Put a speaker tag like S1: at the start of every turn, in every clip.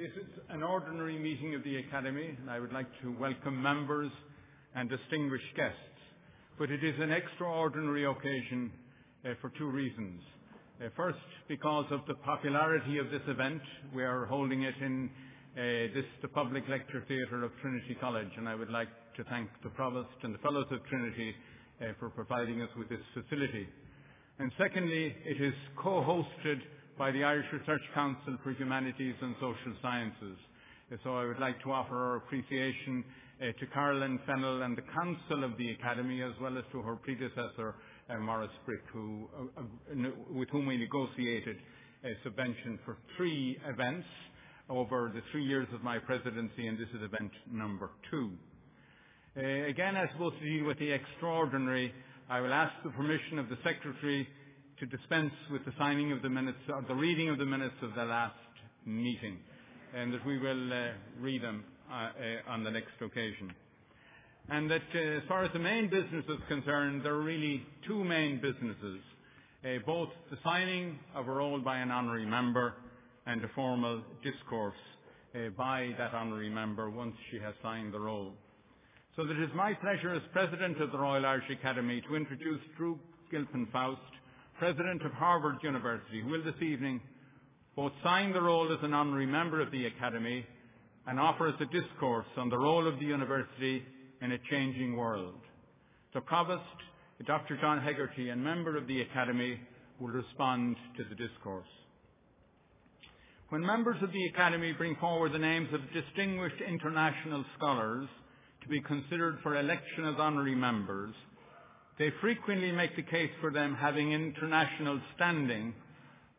S1: This is an ordinary meeting of the Academy, and I would like to welcome members and distinguished guests. But it is an extraordinary occasion uh, for two reasons. Uh, first, because of the popularity of this event. We are holding it in uh, this, the Public Lecture Theatre of Trinity College, and I would like to thank the Provost and the Fellows of Trinity uh, for providing us with this facility. And secondly, it is co-hosted by the Irish Research Council for Humanities and Social Sciences. So I would like to offer our appreciation uh, to Carolyn Fennell and the Council of the Academy, as well as to her predecessor, uh, Maurice Bric, who, uh, uh with whom we negotiated a subvention for three events over the three years of my presidency, and this is event number two. Uh, again, I suppose to deal with the extraordinary, I will ask the permission of the Secretary to dispense with the signing of the minutes, or the reading of the minutes of the last meeting, and that we will uh, read them uh, uh, on the next occasion. And that uh, as far as the main business is concerned, there are really two main businesses, uh, both the signing of a roll by an honorary member and a formal discourse uh, by that honorary member once she has signed the roll. So that it is my pleasure as President of the Royal Irish Academy to introduce Drew Gilpin Faust, President of Harvard University, who will this evening both sign the roll as an honorary member of the Academy and offer us a discourse on the role of the university in a changing world. The Provost, Dr. John Hegarty, and member of the Academy will respond to the discourse. When members of the Academy bring forward the names of distinguished international scholars to be considered for election as honorary members, they frequently make the case for them having international standing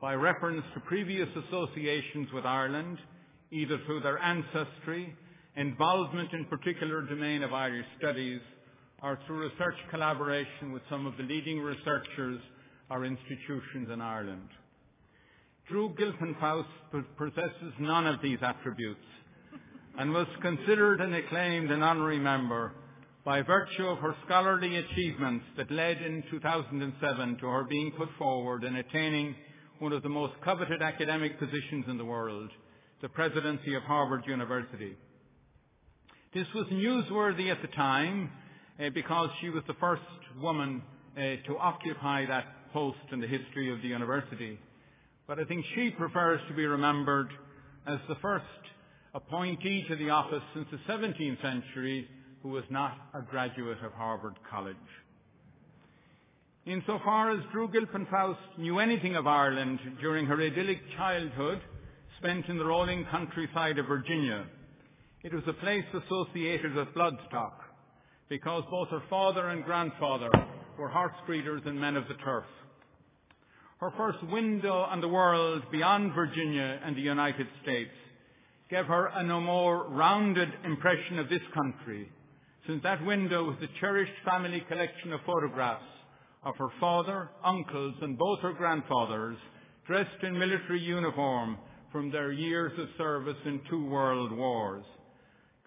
S1: by reference to previous associations with Ireland, either through their ancestry, involvement in particular domain of Irish studies, or through research collaboration with some of the leading researchers or institutions in Ireland. Drew Gilpin Faust possesses none of these attributes and was considered and acclaimed an honorary member by virtue of her scholarly achievements that led in 2007 to her being put forward and attaining one of the most coveted academic positions in the world, the presidency of Harvard University. This was newsworthy at the time uh, because she was the first woman uh, to occupy that post in the history of the university. But I think she prefers to be remembered as the first appointee to the office since the 17th century who was not a graduate of Harvard College. Insofar as Drew Gilpin Faust knew anything of Ireland during her idyllic childhood spent in the rolling countryside of Virginia, it was a place associated with bloodstock because both her father and grandfather were horse breeders and men of the turf. Her first window on the world beyond Virginia and the United States gave her a no more rounded impression of this country since that window was the cherished family collection of photographs of her father, uncles, and both her grandfathers dressed in military uniform from their years of service in two world wars,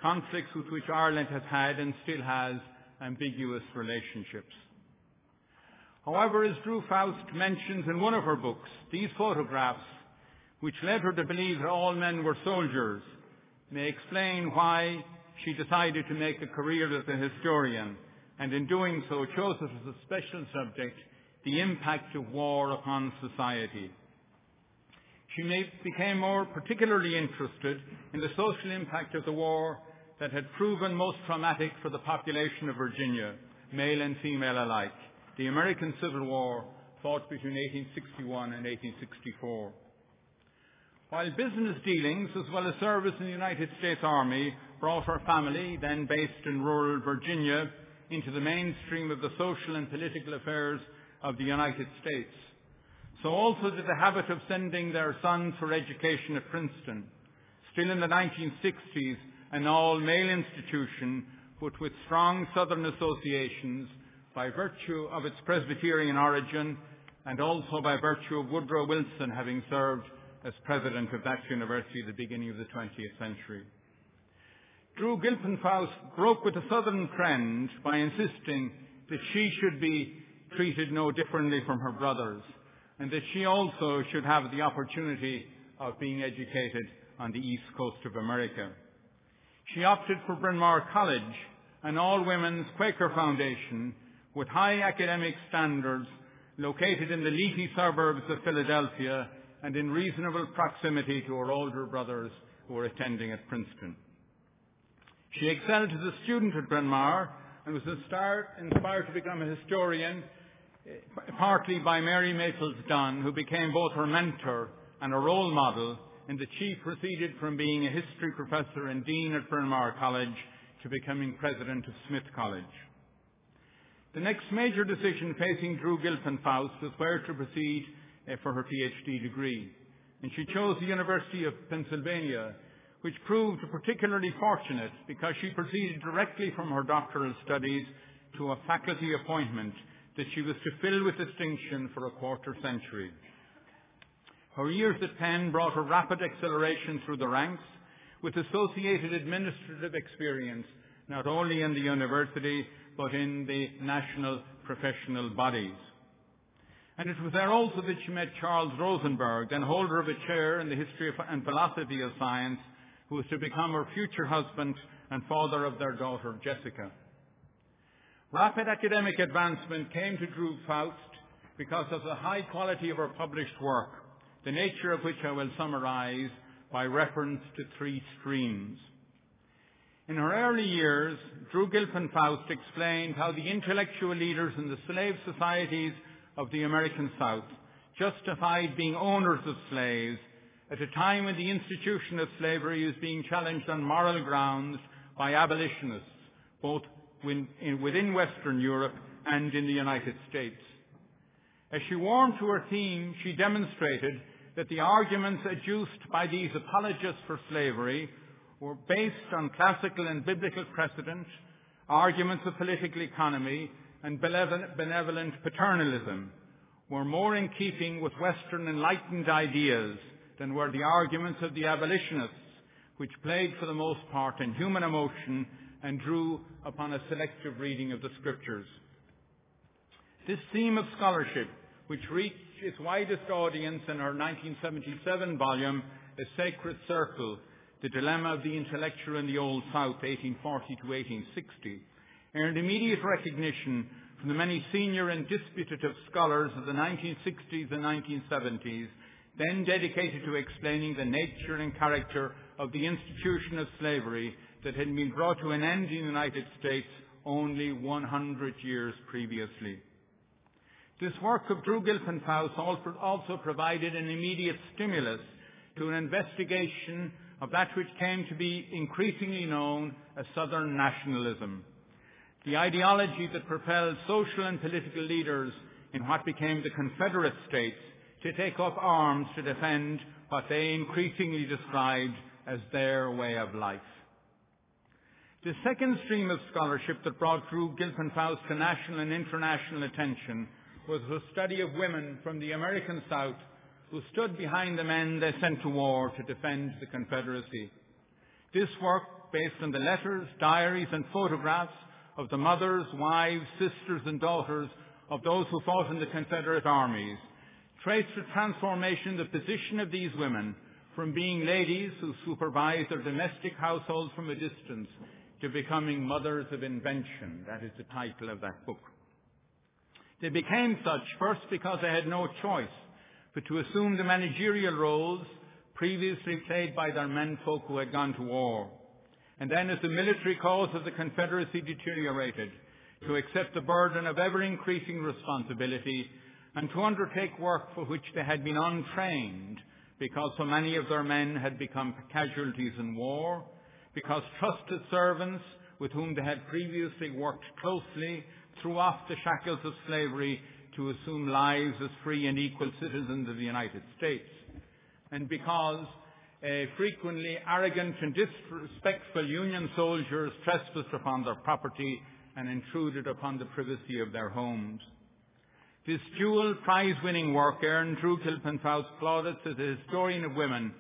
S1: conflicts with which Ireland has had and still has ambiguous relationships. However, as Drew Faust mentions in one of her books, these photographs, which led her to believe that all men were soldiers, may explain why she decided to make a career as a historian, and in doing so chose it as a special subject, the impact of war upon society. She became more particularly interested in the social impact of the war that had proven most traumatic for the population of Virginia, male and female alike, the American Civil War fought between 1861 and 1864. While business dealings as well as service in the United States Army brought her family, then based in rural Virginia, into the mainstream of the social and political affairs of the United States. So also did the habit of sending their sons for education at Princeton, still in the 1960s, an all-male institution, but with strong Southern associations by virtue of its Presbyterian origin and also by virtue of Woodrow Wilson having served as president of that university at the beginning of the 20th century. Drew Gilpin Faust broke with the southern trend by insisting that she should be treated no differently from her brothers and that she also should have the opportunity of being educated on the east coast of America. She opted for Bryn Mawr College, an all-women's Quaker foundation with high academic standards located in the leafy suburbs of Philadelphia and in reasonable proximity to her older brothers who were attending at Princeton. She excelled as a student at Bryn Mawr and was inspired to become a historian partly by Mary Maples Dunn, who became both her mentor and a role model, and the chief proceeded from being a history professor and dean at Bryn Mawr College to becoming president of Smith College. The next major decision facing Drew Gilpin Faust was where to proceed uh, for her PhD degree. And she chose the University of Pennsylvania, which proved particularly fortunate because she proceeded directly from her doctoral studies to a faculty appointment that she was to fill with distinction for a quarter century. Her years at Penn brought her rapid acceleration through the ranks with associated administrative experience not only in the university but in the national professional bodies. And it was there also that she met Charles Rosenberg, then holder of a chair in the history and philosophy of science, who was to become her future husband and father of their daughter, Jessica. Rapid academic advancement came to Drew Faust because of the high quality of her published work, the nature of which I will summarize by reference to three streams. In her early years, Drew Gilpin Faust explained how the intellectual leaders in the slave societies of the American South justified being owners of slaves at a time when the institution of slavery was being challenged on moral grounds by abolitionists, both within Western Europe and in the United States. As she warmed to her theme, she demonstrated that the arguments adduced by these apologists for slavery were based on classical and biblical precedent, arguments of political economy, and benevolent paternalism, were more in keeping with Western enlightened ideas than were the arguments of the abolitionists, which played for the most part in human emotion and drew upon a selective reading of the scriptures. This theme of scholarship, which reached its widest audience in her 1977 volume, A Sacred Circle, The Dilemma of the Intellectual in the Old South, 1840 to 1860, earned immediate recognition from the many senior and disputative scholars of the 1960s and 1970s then dedicated to explaining the nature and character of the institution of slavery that had been brought to an end in the United States only 100 years previously. This work of Drew Gilpin Faust also provided an immediate stimulus to an investigation of that which came to be increasingly known as Southern nationalism, the ideology that propelled social and political leaders in what became the Confederate States to take up arms to defend what they increasingly described as their way of life. The second stream of scholarship that brought Drew Gilpin Faust to national and international attention was the study of women from the American South who stood behind the men they sent to war to defend the Confederacy. This work, based on the letters, diaries and photographs of the mothers, wives, sisters and daughters of those who fought in the Confederate armies, traced the transformation the position of these women from being ladies who supervised their domestic households from a distance to becoming mothers of invention. That is the title of that book. They became such first because they had no choice but to assume the managerial roles previously played by their menfolk who had gone to war. And then as the military cause of the Confederacy deteriorated, to accept the burden of ever increasing responsibility and to undertake work for which they had been untrained because so many of their men had become casualties in war, because trusted servants with whom they had previously worked closely threw off the shackles of slavery to assume lives as free and equal citizens of the United States, and because uh, frequently arrogant and disrespectful Union soldiers trespassed upon their property and intruded upon the privacy of their homes. This dual prize-winning work earned Drew Gilpin Faust plaudits as a historian of women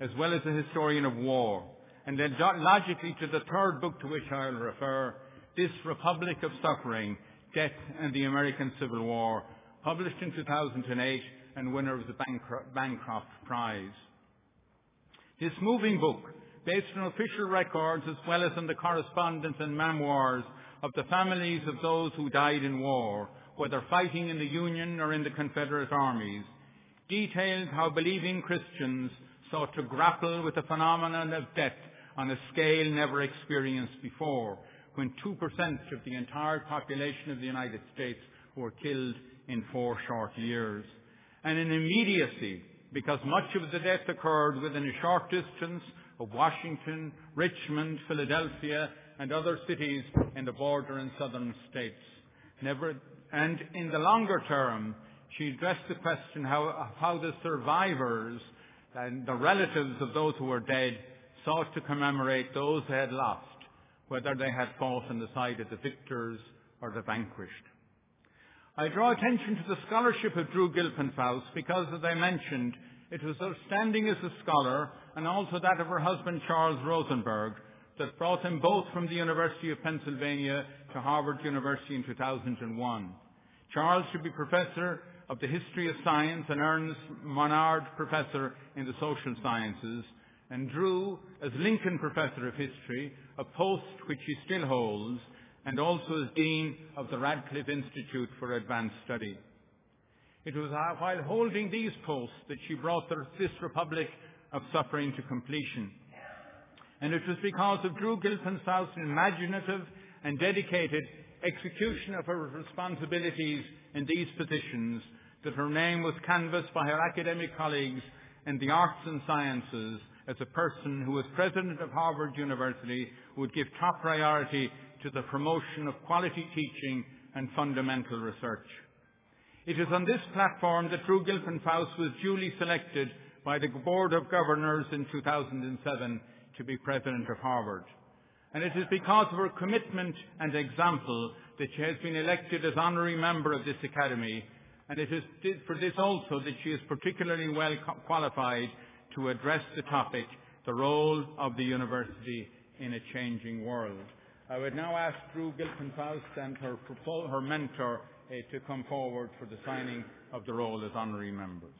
S1: as well as a historian of war, and led logically to the third book to which I'll refer, This Republic of Suffering, Death and the American Civil War, published in 2008 and winner of the Bancroft Prize. This moving book, based on official records as well as on the correspondence and memoirs of the families of those who died in war, whether fighting in the Union or in the Confederate armies, detailed how believing Christians sought to grapple with the phenomenon of death on a scale never experienced before, when 2% of the entire population of the United States were killed in four short years. And in immediacy, because much of the death occurred within a short distance of Washington, Richmond, Philadelphia, and other cities in the border and southern states. Never, and in the longer term, she addressed the question how, how the survivors and the relatives of those who were dead sought to commemorate those they had lost, whether they had fought on the side of the victors or the vanquished. I draw attention to the scholarship of Drew Gilpin-Faust because, as I mentioned, it was her standing as a scholar and also that of her husband Charles Rosenberg that brought them both from the University of Pennsylvania to Harvard University in 2001. Charles should be professor of the history of science and Ernest Monrad professor in the social sciences and Drew as Lincoln Professor of History, a post which he still holds, and also as Dean of the Radcliffe Institute for Advanced Study. It was uh, while holding these posts that she brought this Republic of Suffering to completion. And it was because of Drew Gilpin-Faust's imaginative and dedicated execution of her responsibilities in these positions that her name was canvassed by her academic colleagues in the arts and sciences as a person who, as president of Harvard University, would give top priority to the promotion of quality teaching and fundamental research. It is on this platform that Drew Gilpin-Faust was duly selected by the Board of Governors in 2007 to be president of Harvard. And it is because of her commitment and example that she has been elected as honorary member of this academy. And it is for this also that she is particularly well qualified to address the topic, the role of the university in a changing world. I would now ask Drew Gilpin-Faust and her, her mentor uh, to come forward for the signing of the role as honorary members.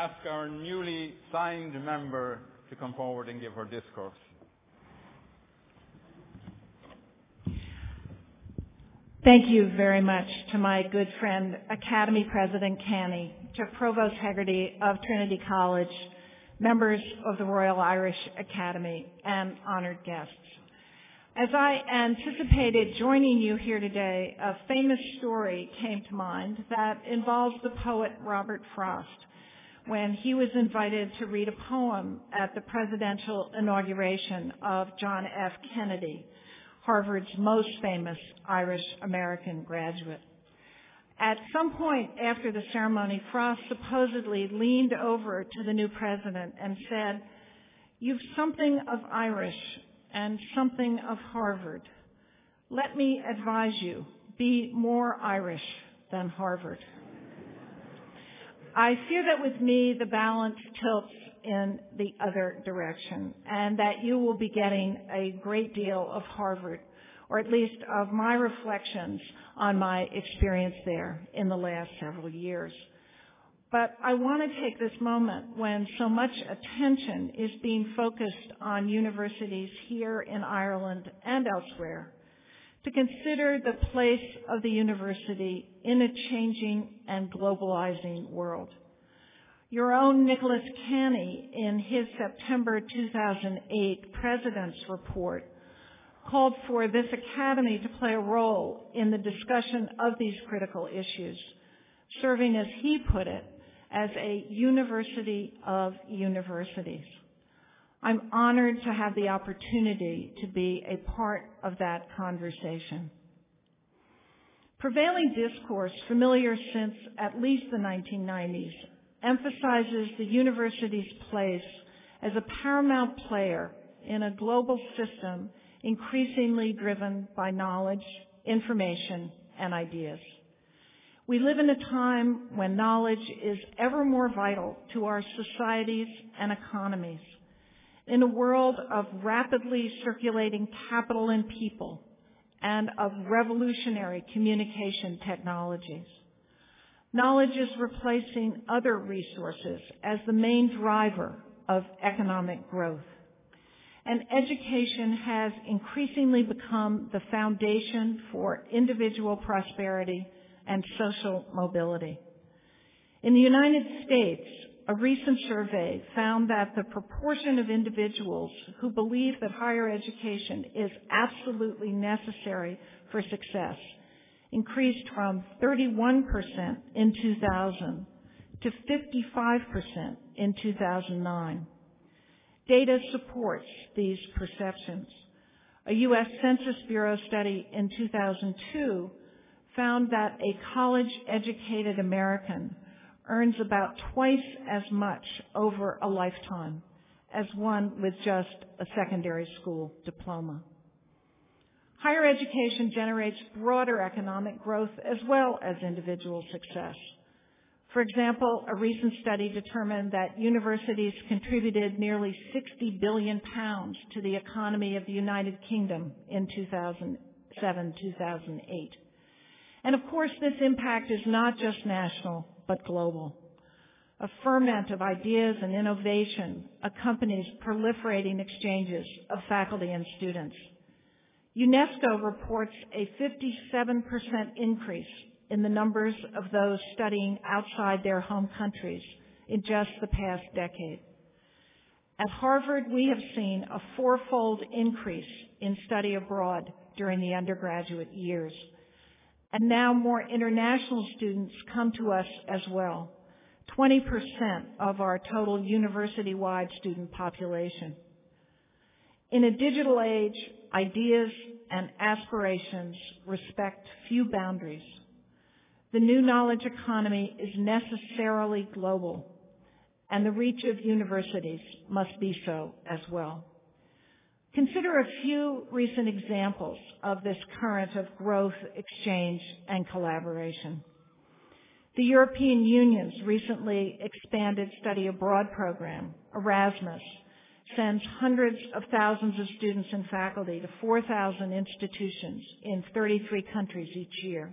S1: ask our signed member to come forward and give her discourse.
S2: Thank you very much to my good friend, Academy President Canny, to Provost Hegarty of Trinity College, members of the Royal Irish Academy, and honored guests. As I anticipated joining you here today, a famous story came to mind that involves the poet Robert Frost when he was invited to read a poem at the presidential inauguration of John F. Kennedy, Harvard's most famous Irish American graduate. At some point after the ceremony, Frost supposedly leaned over to the new president and said, You've something of Irish and something of Harvard. Let me advise you, be more Irish than Harvard. I fear that with me, the balance tilts in the other direction, and that you will be getting a great deal of Harvard, or at least of my reflections on my experience there in the last several years. But I want to take this moment when so much attention is being focused on universities here in Ireland and elsewhere to consider the place of the university in a changing and globalizing world. Your own Nicholas Canny, in his September 2008 President's Report, called for this academy to play a role in the discussion of these critical issues, serving, as he put it, as a university of universities. I'm honored to have the opportunity to be a part of that conversation. Prevailing discourse, familiar since at least the 1990s, emphasizes the university's place as a paramount player in a global system increasingly driven by knowledge, information, and ideas. We live in a time when knowledge is ever more vital to our societies and economies. In a world of rapidly circulating capital and people and of revolutionary communication technologies, knowledge is replacing other resources as the main driver of economic growth and education has increasingly become the foundation for individual prosperity and social mobility. In the United States, a recent survey found that the proportion of individuals who believe that higher education is absolutely necessary for success increased from 31% in 2000 to 55% in 2009. Data supports these perceptions. A U.S. Census Bureau study in 2002 found that a college-educated American earns about twice as much over a lifetime as one with just a secondary school diploma. Higher education generates broader economic growth as well as individual success. For example, a recent study determined that universities contributed nearly 60 billion pounds to the economy of the United Kingdom in 2007, 2008. And of course, this impact is not just national, but global. A ferment of ideas and innovation accompanies proliferating exchanges of faculty and students. UNESCO reports a 57% increase in the numbers of those studying outside their home countries in just the past decade. At Harvard, we have seen a fourfold increase in study abroad during the undergraduate years. And now more international students come to us as well. 20% of our total university-wide student population. In a digital age, ideas and aspirations respect few boundaries. The new knowledge economy is necessarily global, and the reach of universities must be so as well. Consider a few recent examples of this current of growth, exchange, and collaboration. The European Union's recently expanded study abroad program, Erasmus, sends hundreds of thousands of students and faculty to 4,000 institutions in 33 countries each year.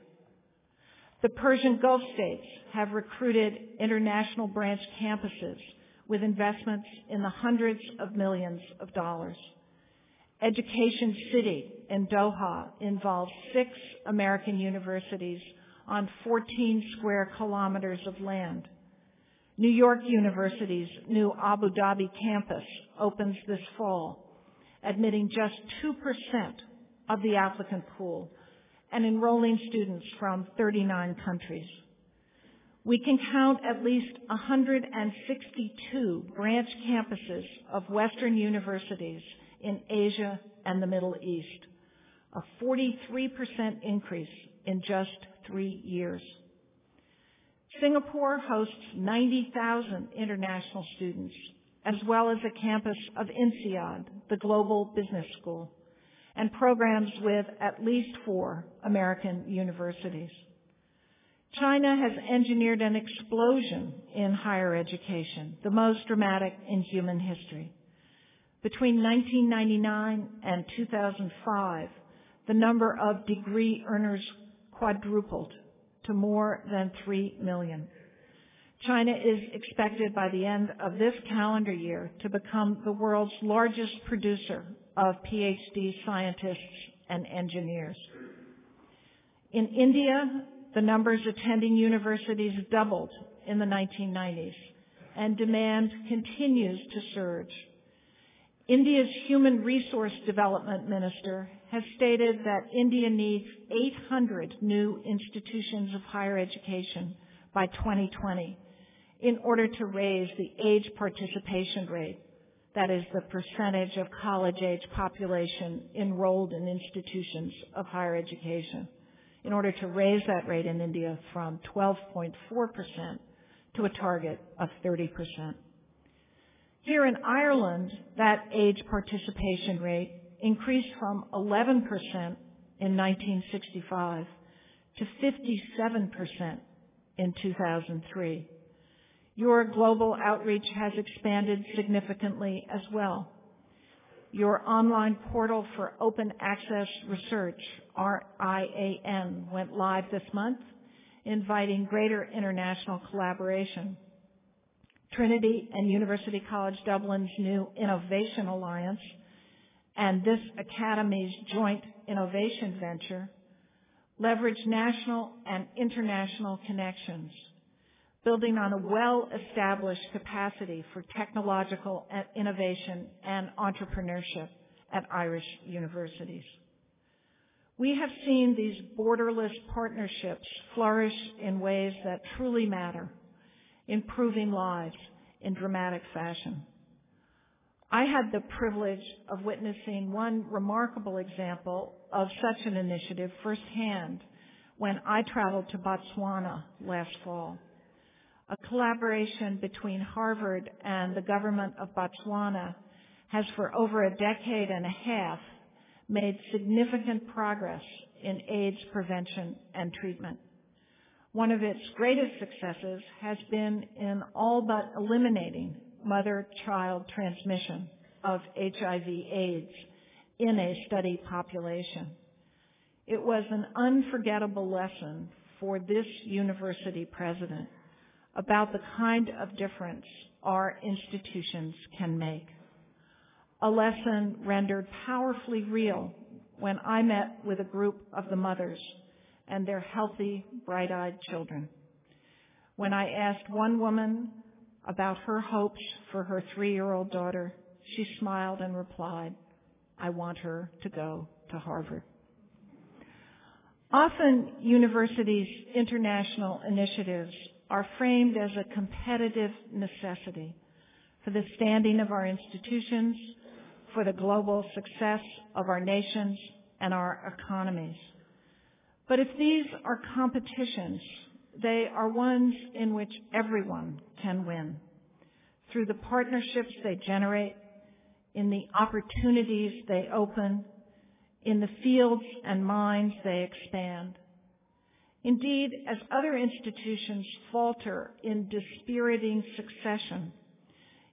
S2: The Persian Gulf states have recruited international branch campuses with investments in the hundreds of millions of dollars. Education City in Doha involves six American universities on 14 square kilometers of land. New York University's new Abu Dhabi campus opens this fall, admitting just 2% of the applicant pool and enrolling students from 39 countries. We can count at least 162 branch campuses of Western universities in Asia and the Middle East, a 43% increase in just three years. Singapore hosts 90,000 international students, as well as a campus of INSEAD, the global business school and programs with at least four American universities. China has engineered an explosion in higher education, the most dramatic in human history. Between 1999 and 2005, the number of degree earners quadrupled to more than 3 million. China is expected by the end of this calendar year to become the world's largest producer of PhD scientists and engineers. In India, the numbers attending universities doubled in the 1990s, and demand continues to surge. India's Human Resource Development Minister has stated that India needs 800 new institutions of higher education by 2020 in order to raise the age participation rate That is the percentage of college-age population enrolled in institutions of higher education in order to raise that rate in India from 12.4% to a target of 30%. Here in Ireland, that age participation rate increased from 11% in 1965 to 57% in 2003. Your global outreach has expanded significantly as well. Your online portal for open access research, RIAN, went live this month, inviting greater international collaboration. Trinity and University College Dublin's new Innovation Alliance and this Academy's joint innovation venture leverage national and international connections, building on a well-established capacity for technological innovation and entrepreneurship at Irish universities. We have seen these borderless partnerships flourish in ways that truly matter, improving lives in dramatic fashion. I had the privilege of witnessing one remarkable example of such an initiative firsthand when I traveled to Botswana last fall. A collaboration between Harvard and the government of Botswana has for over a decade and a half made significant progress in AIDS prevention and treatment. One of its greatest successes has been in all but eliminating mother-child transmission of HIV/AIDS in a study population. It was an unforgettable lesson for this university president about the kind of difference our institutions can make. A lesson rendered powerfully real when I met with a group of the mothers and their healthy, bright-eyed children. When I asked one woman about her hopes for her three-year-old daughter, she smiled and replied, I want her to go to Harvard. Often universities' international initiatives are framed as a competitive necessity for the standing of our institutions, for the global success of our nations and our economies. But if these are competitions, they are ones in which everyone can win through the partnerships they generate, in the opportunities they open, in the fields and minds they expand. Indeed, as other institutions falter in dispiriting succession,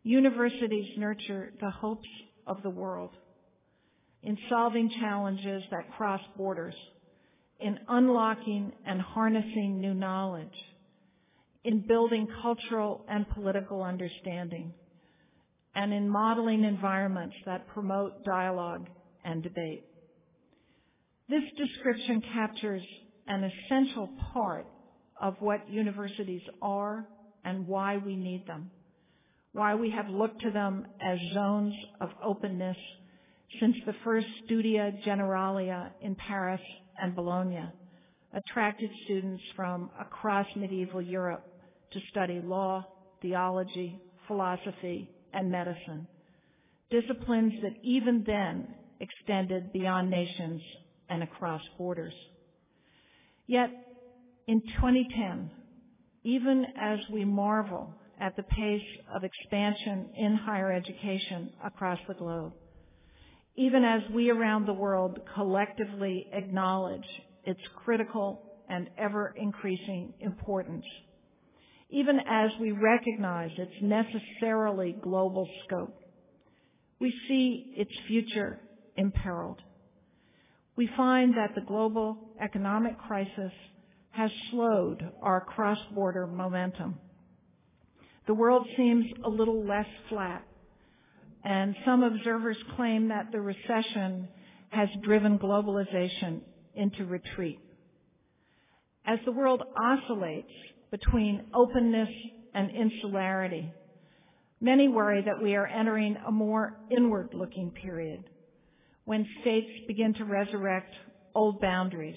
S2: universities nurture the hopes of the world in solving challenges that cross borders, in unlocking and harnessing new knowledge, in building cultural and political understanding, and in modeling environments that promote dialogue and debate. This description captures an essential part of what universities are and why we need them, why we have looked to them as zones of openness since the first Studia Generalia in Paris and Bologna attracted students from across medieval Europe to study law, theology, philosophy, and medicine, disciplines that even then extended beyond nations and across borders. Yet, in 2010, even as we marvel at the pace of expansion in higher education across the globe, even as we around the world collectively acknowledge its critical and ever-increasing importance, even as we recognize its necessarily global scope, we see its future imperiled. We find that the global economic crisis has slowed our cross-border momentum. The world seems a little less flat, and some observers claim that the recession has driven globalization into retreat. As the world oscillates between openness and insularity, many worry that we are entering a more inward-looking period when states begin to resurrect old boundaries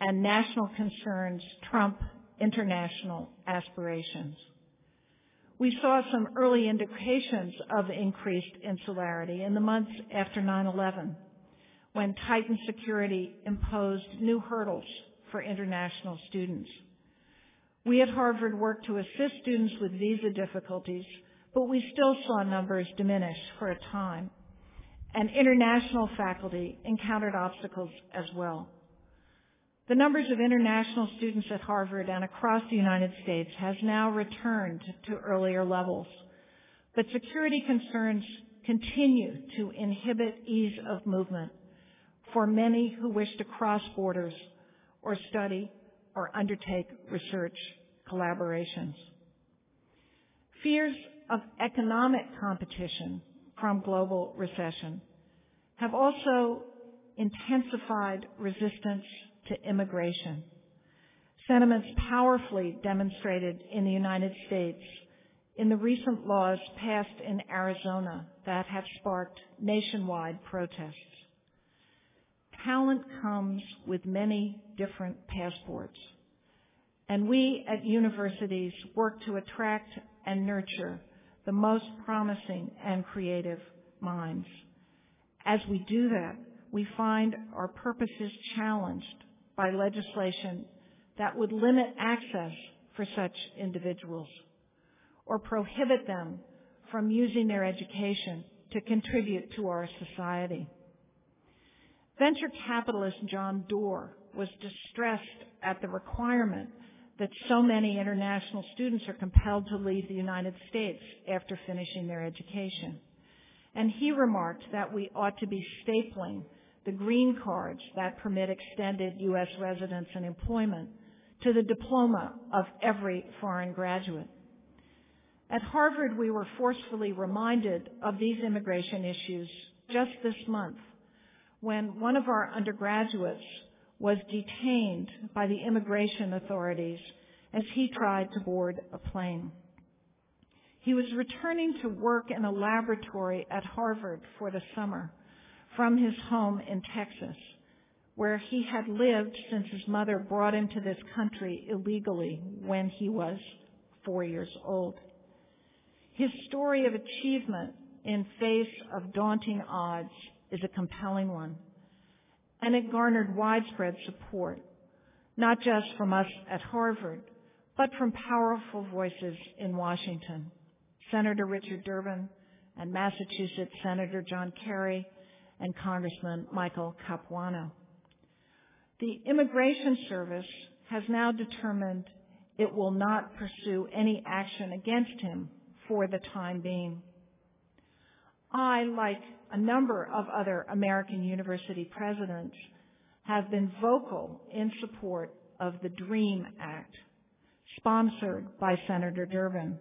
S2: and national concerns trump international aspirations. We saw some early indications of increased insularity in the months after 9/11, when tightened security imposed new hurdles for international students. We at Harvard worked to assist students with visa difficulties, but we still saw numbers diminish for a time, and international faculty encountered obstacles as well. The numbers of international students at Harvard and across the United States has now returned to earlier levels, but security concerns continue to inhibit ease of movement for many who wish to cross borders or study or undertake research collaborations. Fears of economic competition from global recession have also intensified resistance to immigration. Sentiments powerfully demonstrated in the United States in the recent laws passed in Arizona that have sparked nationwide protests. Talent comes with many different passports, and we at universities work to attract and nurture the most promising and creative minds. As we do that, we find our purposes challenged by legislation that would limit access for such individuals or prohibit them from using their education to contribute to our society. Venture capitalist John Doerr was distressed at the requirement that so many international students are compelled to leave the United States after finishing their education. And he remarked that we ought to be stapling the green cards that permit extended U.S. residence and employment to the diploma of every foreign graduate. At Harvard, we were forcefully reminded of these immigration issues just this month when one of our undergraduates was detained by the immigration authorities as he tried to board a plane. He was returning to work in a laboratory at Harvard for the summer from his home in Texas, where he had lived since his mother brought him to this country illegally when he was four years old. His story of achievement in face of daunting odds is a compelling one and it garnered widespread support, not just from us at Harvard, but from powerful voices in Washington. Senator Richard Durbin and Massachusetts Senator John Kerry and Congressman Michael Capuano. The Immigration Service has now determined it will not pursue any action against him for the time being. I, like a number of other American university presidents, have been vocal in support of the DREAM Act, sponsored by Senator Durbin,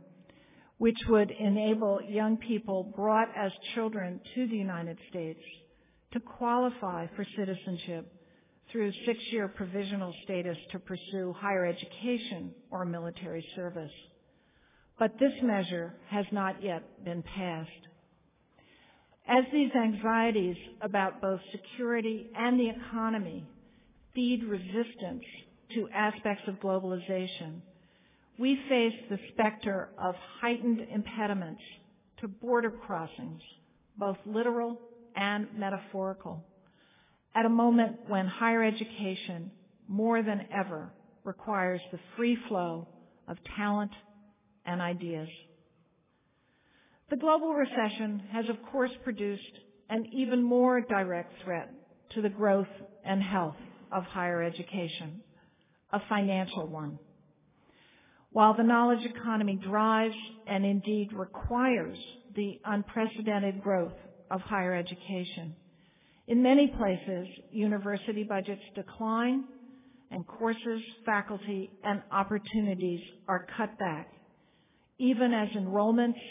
S2: which would enable young people brought as children to the United States to qualify for citizenship through six-year provisional status to pursue higher education or military service. But this measure has not yet been passed. As these anxieties about both security and the economy feed resistance to aspects of globalization, we face the specter of heightened impediments to border crossings, both literal and metaphorical, at a moment when higher education, more than ever, requires the free flow of talent and ideas. The global recession has, of course, produced an even more direct threat to the growth and health of higher education, a financial one. While the knowledge economy drives and indeed requires the unprecedented growth of higher education, in many places, university budgets decline and courses, faculty, and opportunities are cut back, even as enrollments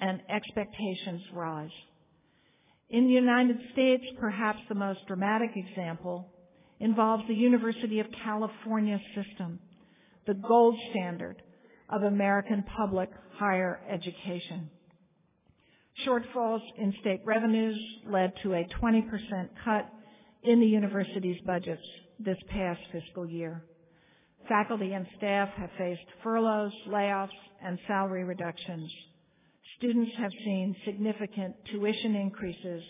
S2: and expectations rise. In the United States, perhaps the most dramatic example involves the University of California system, the gold standard of American public higher education. Shortfalls in state revenues led to a 20% cut in the university's budgets this past fiscal year. Faculty and staff have faced furloughs, layoffs, and salary reductions. Students have seen significant tuition increases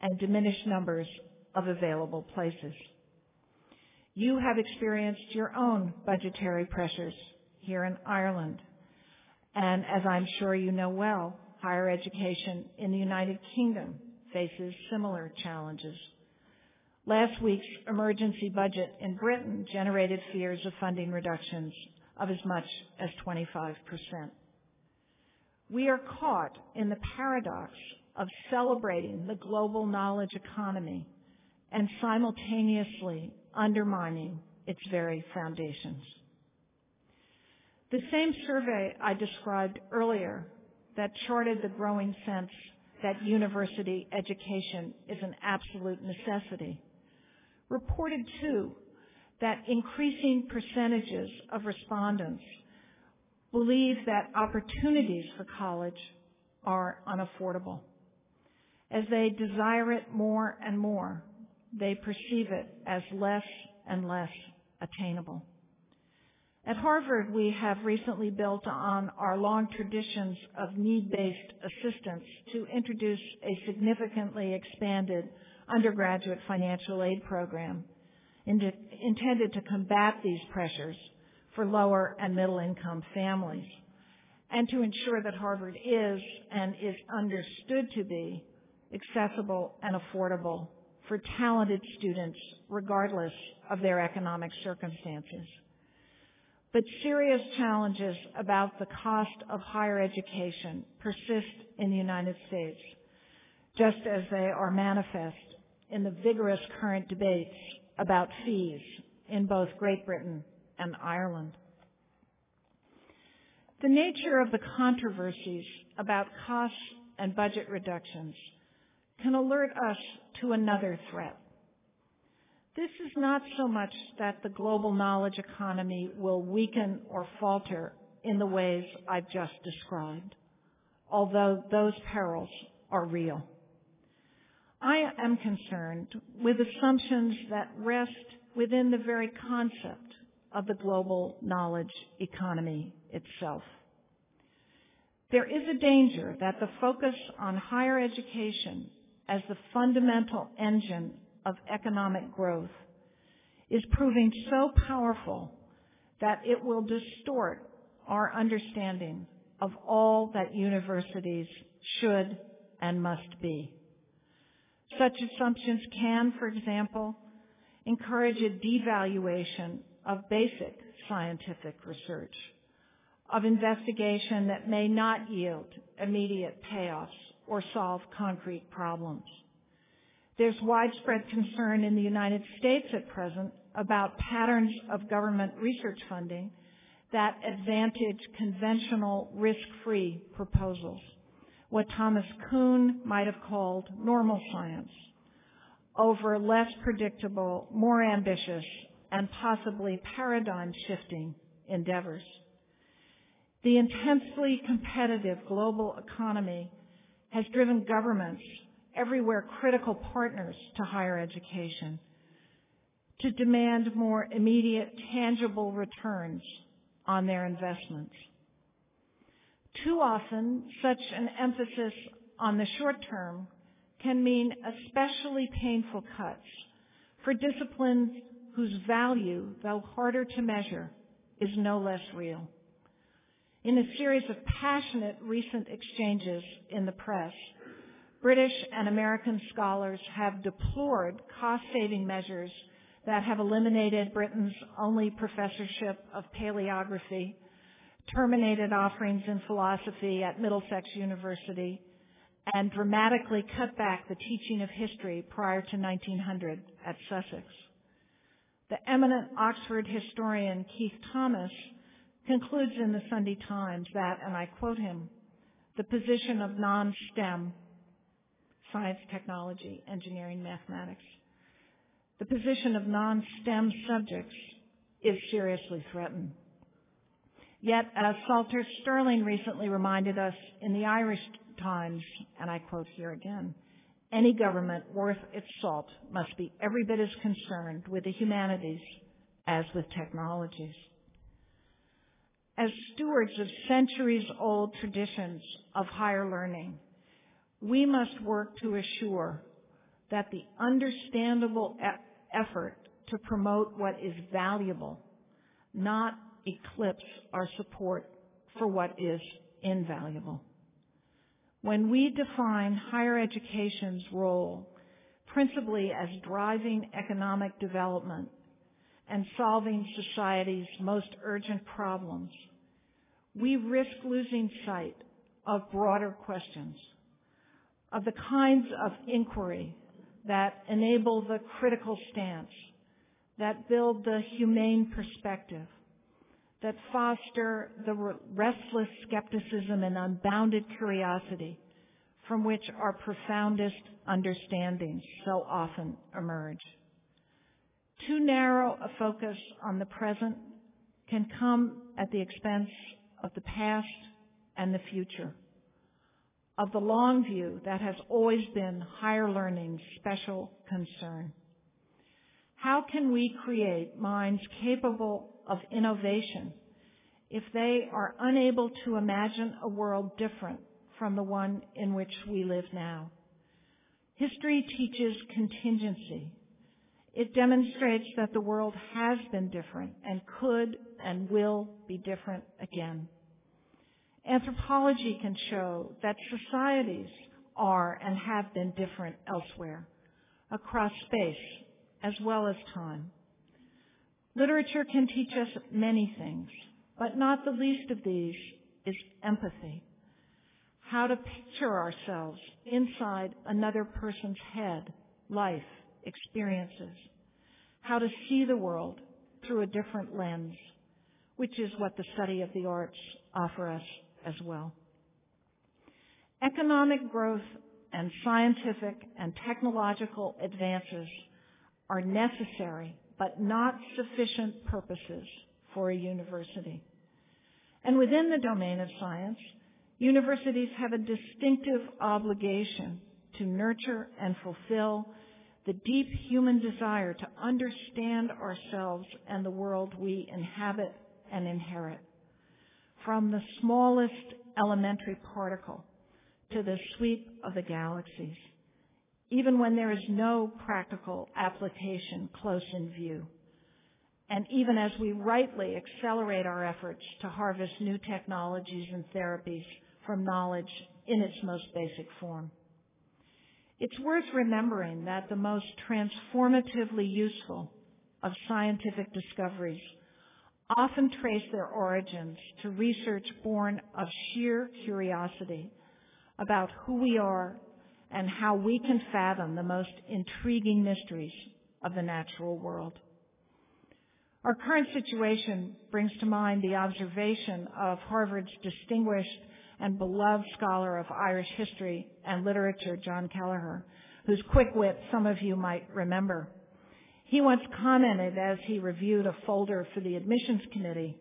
S2: and diminished numbers of available places. You have experienced your own budgetary pressures here in Ireland. And as I'm sure you know well, higher education in the United Kingdom faces similar challenges. Last week's emergency budget in Britain generated fears of funding reductions of as much as 25%. We are caught in the paradox of celebrating the global knowledge economy and simultaneously undermining its very foundations. The same survey I described earlier that charted the growing sense that university education is an absolute necessity reported too that increasing percentages of respondents believe that opportunities for college are unaffordable. As they desire it more and more, they perceive it as less and less attainable. At Harvard, we have recently built on our long traditions of need-based assistance to introduce a significantly expanded undergraduate financial aid program intended to combat these pressures for lower and middle income families and to ensure that Harvard is and is understood to be accessible and affordable for talented students regardless of their economic circumstances. But serious challenges about the cost of higher education persist in the United States, just as they are manifest in the vigorous current debates about fees in both Great Britain and Ireland. The nature of the controversies about costs and budget reductions can alert us to another threat. This is not so much that the global knowledge economy will weaken or falter in the ways I've just described, although those perils are real. I am concerned with assumptions that rest within the very concept of the global knowledge economy itself. There is a danger that the focus on higher education as the fundamental engine of economic growth is proving so powerful that it will distort our understanding of all that universities should and must be. Such assumptions can, for example, encourage a devaluation of basic scientific research, of investigation that may not yield immediate payoffs or solve concrete problems. There's widespread concern in the United States at present about patterns of government research funding that advantage conventional risk-free proposals what Thomas Kuhn might have called normal science over less predictable, more ambitious, and possibly paradigm shifting endeavors. The intensely competitive global economy has driven governments everywhere critical partners to higher education to demand more immediate tangible returns on their investments. Too often, such an emphasis on the short term can mean especially painful cuts for disciplines whose value, though harder to measure, is no less real. In a series of passionate recent exchanges in the press, British and American scholars have deplored cost-saving measures that have eliminated Britain's only professorship of paleography terminated offerings in philosophy at Middlesex University, and dramatically cut back the teaching of history prior to 1900 at Sussex. The eminent Oxford historian Keith Thomas concludes in the Sunday Times that, and I quote him, the position of non-STEM, science, technology, engineering, mathematics, the position of non-STEM subjects is seriously threatened. Yet, as Salter Sterling recently reminded us in the Irish Times, and I quote here again, any government worth its salt must be every bit as concerned with the humanities as with technologies. As stewards of centuries-old traditions of higher learning, we must work to assure that the understandable effort to promote what is valuable not eclipse our support for what is invaluable. When we define higher education's role principally as driving economic development and solving society's most urgent problems, we risk losing sight of broader questions, of the kinds of inquiry that enable the critical stance, that build the humane perspective, that foster the restless skepticism and unbounded curiosity from which our profoundest understandings so often emerge. Too narrow a focus on the present can come at the expense of the past and the future, of the long view that has always been higher learning's special concern. How can we create minds capable of innovation if they are unable to imagine a world different from the one in which we live now? History teaches contingency. It demonstrates that the world has been different and could and will be different again. Anthropology can show that societies are and have been different elsewhere, across space as well as time. Literature can teach us many things, but not the least of these is empathy. How to picture ourselves inside another person's head, life, experiences, how to see the world through a different lens, which is what the study of the arts offer us as well. Economic growth and scientific and technological advances are necessary but not sufficient purposes for a university. And within the domain of science, universities have a distinctive obligation to nurture and fulfill the deep human desire to understand ourselves and the world we inhabit and inherit. From the smallest elementary particle to the sweep of the galaxies, even when there is no practical application close in view. And even as we rightly accelerate our efforts to harvest new technologies and therapies from knowledge in its most basic form. It's worth remembering that the most transformatively useful of scientific discoveries often trace their origins to research born of sheer curiosity about who we are and how we can fathom the most intriguing mysteries of the natural world. Our current situation brings to mind the observation of Harvard's distinguished and beloved scholar of Irish history and literature, John Kelleher, whose quick wit some of you might remember. He once commented as he reviewed a folder for the admissions committee,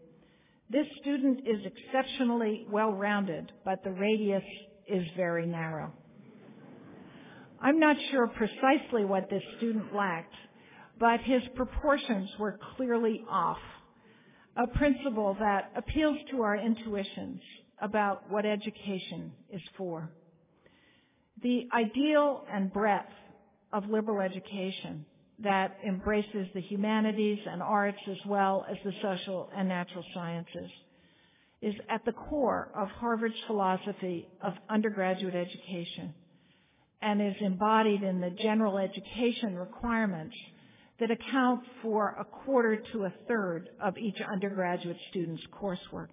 S2: this student is exceptionally well-rounded, but the radius is very narrow. I'm not sure precisely what this student lacked, but his proportions were clearly off. A principle that appeals to our intuitions about what education is for. The ideal and breadth of liberal education that embraces the humanities and arts as well as the social and natural sciences is at the core of Harvard's philosophy of undergraduate education and is embodied in the general education requirements that account for a quarter to a third of each undergraduate student's coursework.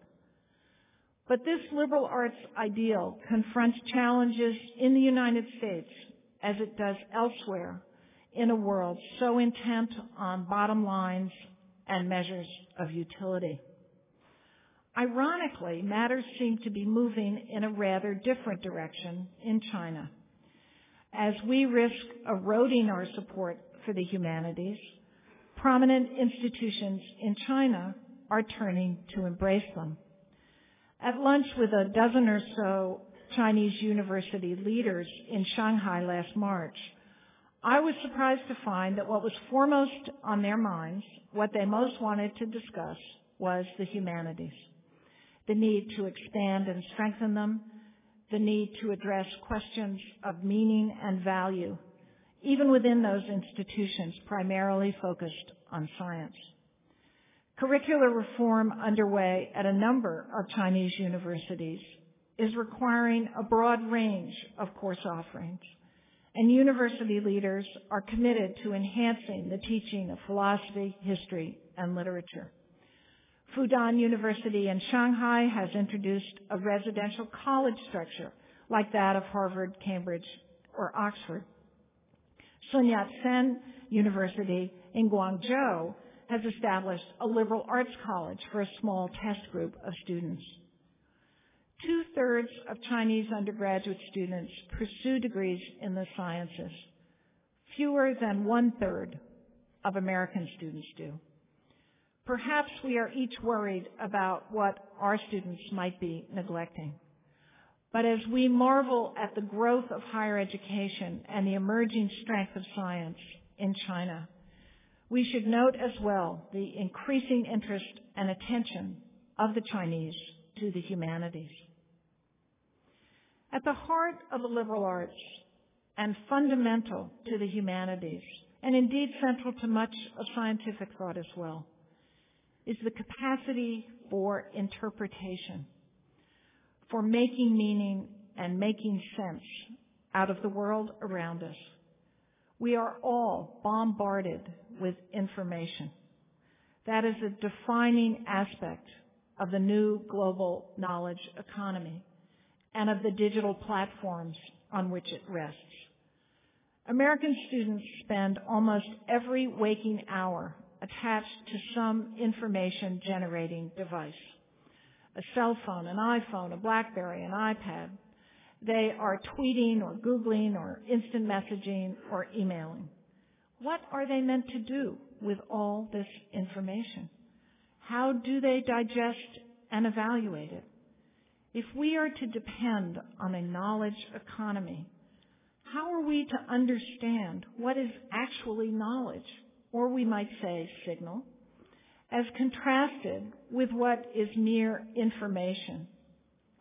S2: But this liberal arts ideal confronts challenges in the United States as it does elsewhere in a world so intent on bottom lines and measures of utility. Ironically, matters seem to be moving in a rather different direction in China. As we risk eroding our support for the humanities, prominent institutions in China are turning to embrace them. At lunch with a dozen or so Chinese university leaders in Shanghai last March, I was surprised to find that what was foremost on their minds, what they most wanted to discuss, was the humanities. The need to expand and strengthen them, the need to address questions of meaning and value, even within those institutions primarily focused on science. Curricular reform underway at a number of Chinese universities is requiring a broad range of course offerings, and university leaders are committed to enhancing the teaching of philosophy, history, and literature. Fudan University in Shanghai has introduced a residential college structure like that of Harvard, Cambridge, or Oxford. Sun Yat-sen University in Guangzhou has established a liberal arts college for a small test group of students. Two-thirds of Chinese undergraduate students pursue degrees in the sciences. Fewer than one-third of American students do. Perhaps we are each worried about what our students might be neglecting. But as we marvel at the growth of higher education and the emerging strength of science in China, we should note as well the increasing interest and attention of the Chinese to the humanities. At the heart of the liberal arts and fundamental to the humanities, and indeed central to much of scientific thought as well, is the capacity for interpretation, for making meaning and making sense out of the world around us. We are all bombarded with information. That is a defining aspect of the new global knowledge economy and of the digital platforms on which it rests. American students spend almost every waking hour attached to some information generating device. A cell phone, an iPhone, a Blackberry, an iPad. They are tweeting or Googling or instant messaging or emailing. What are they meant to do with all this information? How do they digest and evaluate it? If we are to depend on a knowledge economy, how are we to understand what is actually knowledge, or we might say signal, as contrasted with what is mere information,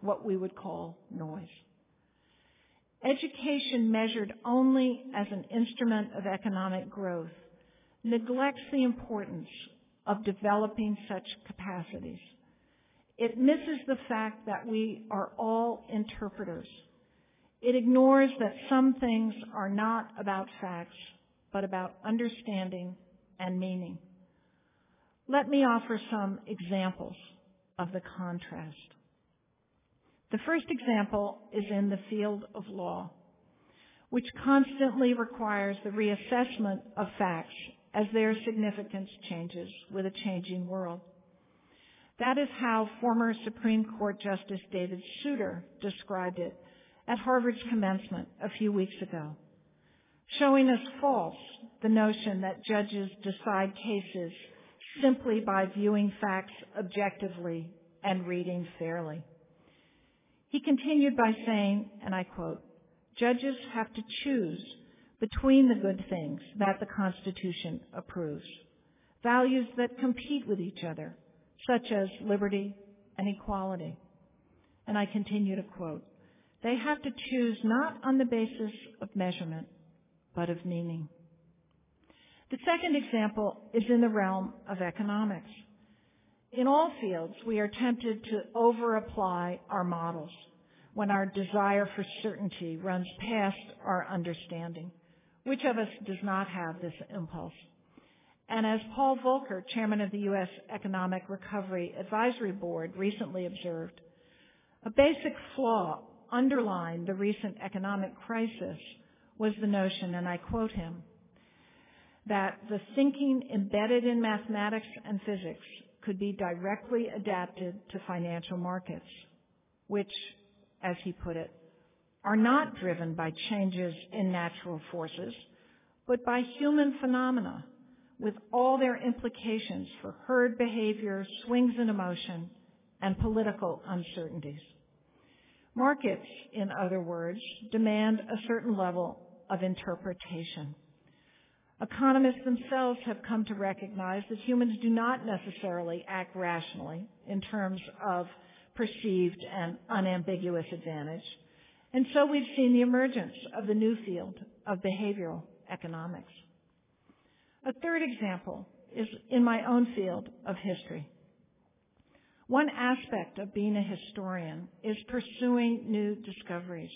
S2: what we would call noise? Education measured only as an instrument of economic growth neglects the importance of developing such capacities. It misses the fact that we are all interpreters. It ignores that some things are not about facts, but about understanding and meaning. Let me offer some examples of the contrast. The first example is in the field of law, which constantly requires the reassessment of facts as their significance changes with a changing world. That is how former Supreme Court Justice David Souter described it at Harvard's commencement a few weeks ago, showing as false the notion that judges decide cases simply by viewing facts objectively and reading fairly. He continued by saying, and I quote, judges have to choose between the good things that the Constitution approves, values that compete with each other, such as liberty and equality. And I continue to quote, they have to choose not on the basis of measurement, but of meaning. The second example is in the realm of economics. In all fields, we are tempted to over-apply our models when our desire for certainty runs past our understanding. Which of us does not have this impulse? And as Paul Volcker, chairman of the U.S. Economic Recovery Advisory Board, recently observed, a basic flaw underlying the recent economic crisis was the notion, and I quote him, that the thinking embedded in mathematics and physics could be directly adapted to financial markets, which, as he put it, are not driven by changes in natural forces, but by human phenomena with all their implications for herd behavior, swings in emotion, and political uncertainties. Markets, in other words, demand a certain level of interpretation Economists themselves have come to recognize that humans do not necessarily act rationally in terms of perceived and unambiguous advantage. And so we've seen the emergence of the new field of behavioral economics. A third example is in my own field of history. One aspect of being a historian is pursuing new discoveries,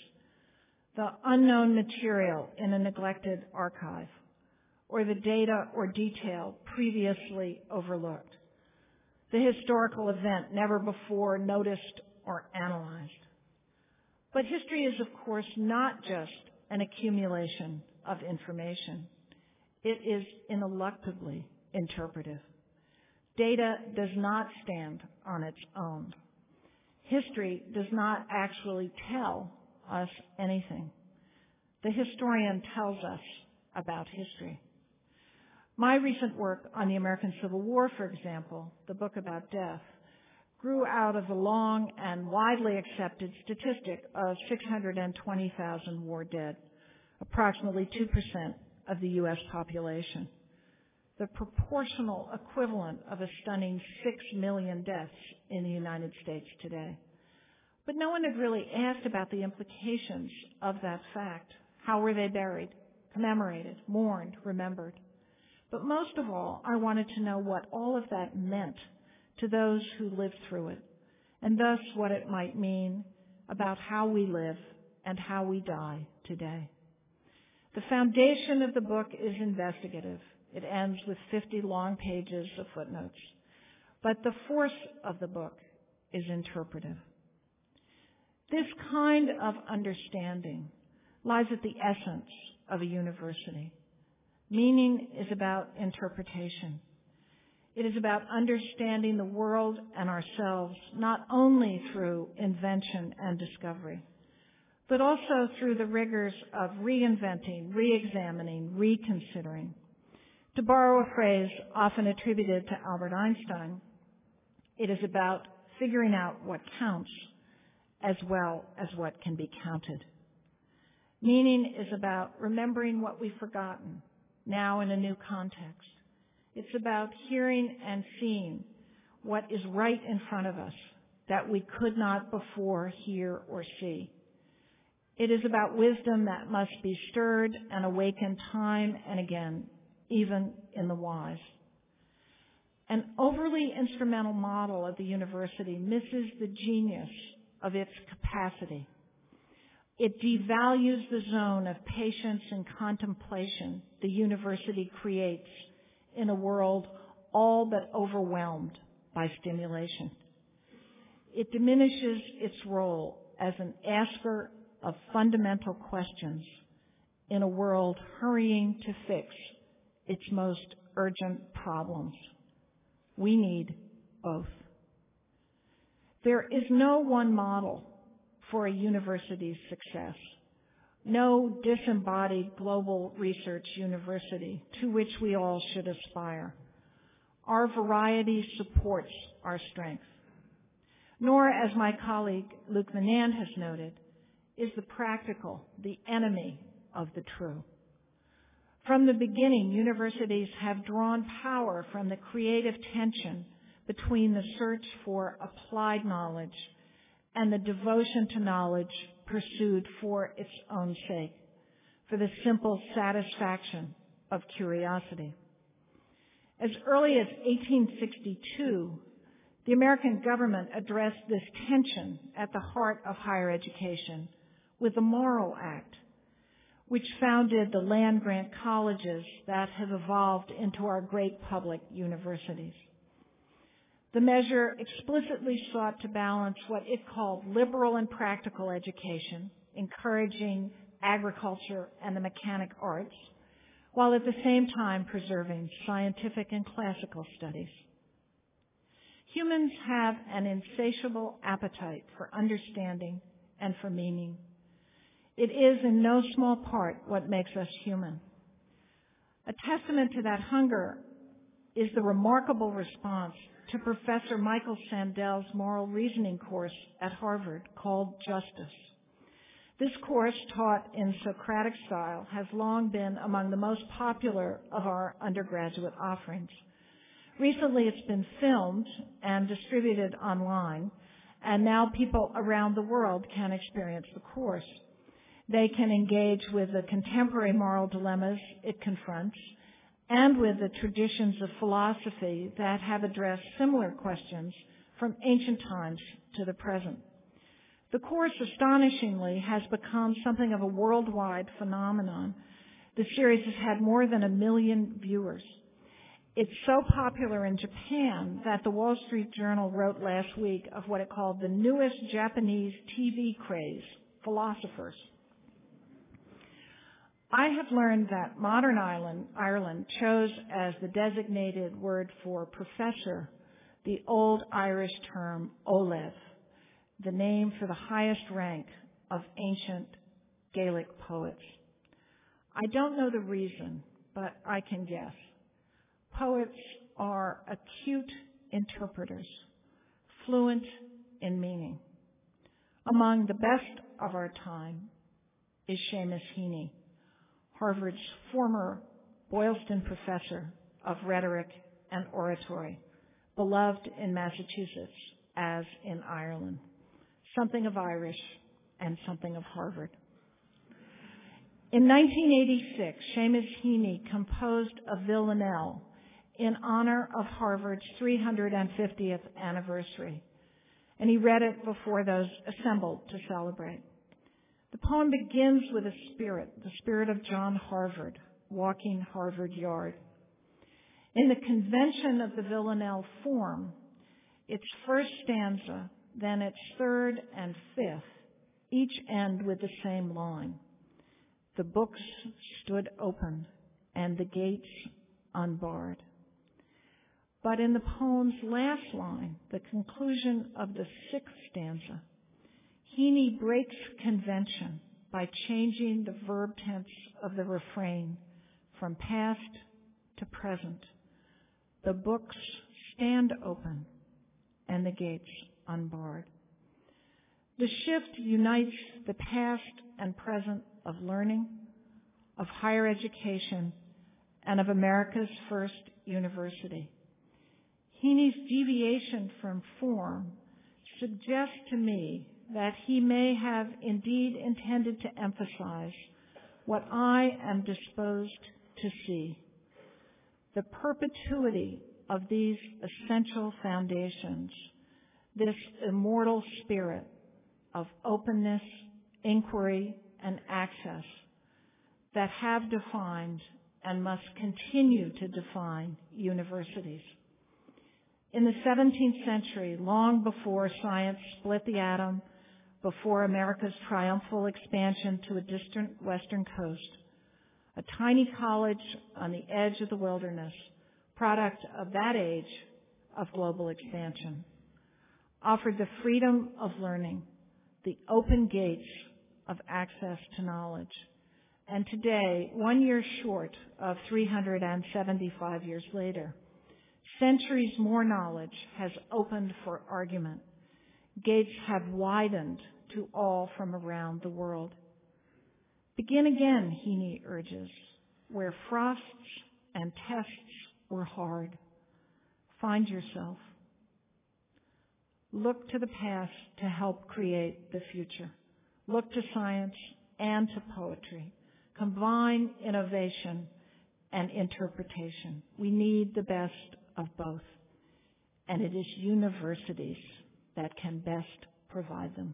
S2: the unknown material in a neglected archive, or the data or detail previously overlooked, the historical event never before noticed or analyzed. But history is, of course, not just an accumulation of information. It is ineluctably interpretive. Data does not stand on its own. History does not actually tell us anything. The historian tells us about history. My recent work on the American Civil War, for example, the book about death, grew out of the long and widely accepted statistic of 620,000 war dead, approximately 2% of the U.S. population, the proportional equivalent of a stunning 6 million deaths in the United States today. But no one had really asked about the implications of that fact. How were they buried, commemorated, mourned, remembered? But most of all, I wanted to know what all of that meant to those who lived through it, and thus what it might mean about how we live and how we die today. The foundation of the book is investigative. It ends with 50 long pages of footnotes. But the force of the book is interpretive. This kind of understanding lies at the essence of a university. Meaning is about interpretation. It is about understanding the world and ourselves not only through invention and discovery, but also through the rigors of reinventing, re-examining, reconsidering. To borrow a phrase often attributed to Albert Einstein, it is about figuring out what counts as well as what can be counted. Meaning is about remembering what we've forgotten, now in a new context. It's about hearing and seeing what is right in front of us that we could not before hear or see. It is about wisdom that must be stirred and awakened time and again, even in the wise. An overly instrumental model of the university misses the genius of its capacity it devalues the zone of patience and contemplation the university creates in a world all but overwhelmed by stimulation. It diminishes its role as an asker of fundamental questions in a world hurrying to fix its most urgent problems. We need both. There is no one model for a university's success. No disembodied global research university to which we all should aspire. Our variety supports our strength. Nor, as my colleague Louis Menand has noted, is the practical the enemy of the true. From the beginning, universities have drawn power from the creative tension between the search for applied knowledge and the devotion to knowledge pursued for its own sake, for the simple satisfaction of curiosity. As early as 1862, the American government addressed this tension at the heart of higher education with the Morrill Act, which founded the land grant colleges that have evolved into our great public universities. The measure explicitly sought to balance what it called liberal and practical education, encouraging agriculture and the mechanic arts, while at the same time preserving scientific and classical studies. Humans have an insatiable appetite for understanding and for meaning. It is in no small part what makes us human. A testament to that hunger is the remarkable response to Professor Michael Sandel's moral reasoning course at Harvard called Justice. This course, taught in Socratic style, has long been among the most popular of our undergraduate offerings. Recently, it's been filmed and distributed online, and now people around the world can experience the course. They can engage with the contemporary moral dilemmas it confronts and with the traditions of philosophy that have addressed similar questions from ancient times to the present. The course, astonishingly, has become something of a worldwide phenomenon. The series has had more than a million viewers. It's so popular in Japan that the Wall Street Journal wrote last week of what it called the newest Japanese TV craze, philosophers. I have learned that modern Ireland, Ireland chose as the designated word for professor the old Irish term Ollamh, the name for the highest rank of ancient Gaelic poets. I don't know the reason, but I can guess. Poets are acute interpreters, fluent in meaning. Among the best of our time is Seamus Heaney, Harvard's former Boylston professor of rhetoric and oratory, beloved in Massachusetts as in Ireland something of Irish, and something of Harvard. In 1986, Seamus Heaney composed a villanelle in honor of Harvard's 350th anniversary, and he read it before those assembled to celebrate. The poem begins with a spirit, the spirit of John Harvard, walking Harvard Yard. In the convention of the villanelle form, its first stanza then its third and fifth each end with the same line. The books stood open and the gates unbarred. But in the poem's last line, the conclusion of the sixth stanza, Heaney breaks convention by changing the verb tense of the refrain from past to present. The books stand open and the gates unbarred. The shift unites the past and present of learning, of higher education, and of America's first university. Heaney's deviation from form suggests to me that he may have indeed intended to emphasize what I am disposed to see. The perpetuity of these essential foundations this immortal spirit of openness, inquiry, and access that have defined and must continue to define universities. In the 17th century, long before science split the atom, before America's triumphal expansion to a distant western coast, a tiny college on the edge of the wilderness, product of that age of global expansion offered the freedom of learning, the open gates of access to knowledge. And today, one year short of 375 years later, centuries more knowledge has opened for argument. Gates have widened to all from around the world. Begin again, Heaney urges, where frosts and tests were hard. Find yourself. Look to the past to help create the future. Look to science and to poetry. Combine innovation and interpretation. We need the best of both. And it is universities that can best provide them.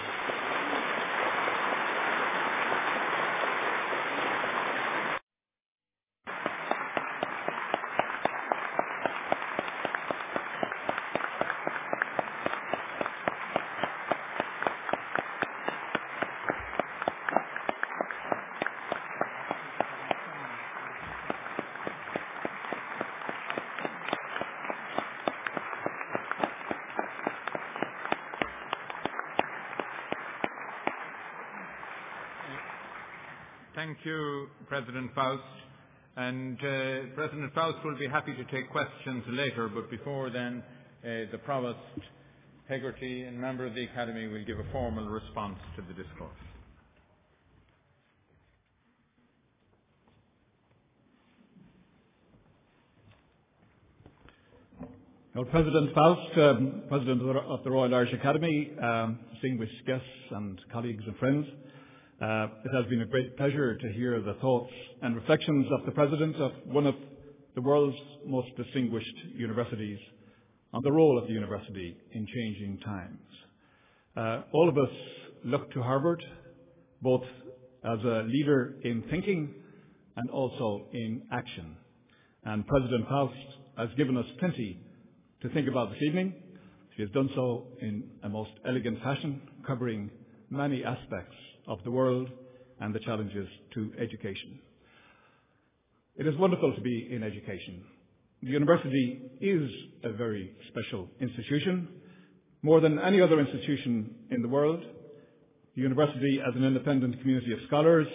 S1: Thank you, President Faust. And uh, President Faust will be happy to take questions later, but before then, uh, the Provost Hegarty, and member of the Academy, will give a formal response to the discourse.
S3: Well, President Faust, um, President of the Royal Irish Academy, um, distinguished guests and colleagues and friends, uh, it has been a great pleasure to hear the thoughts and reflections of the President of one of the world's most distinguished universities on the role of the university in changing times. Uh, all of us look to Harvard both as a leader in thinking and also in action. And President Faust has given us plenty to think about this evening. She has done so in a most elegant fashion, covering many aspects of the world and the challenges to education. It is wonderful to be in education. The university is a very special institution. More than any other institution in the world, the university as an independent community of scholars,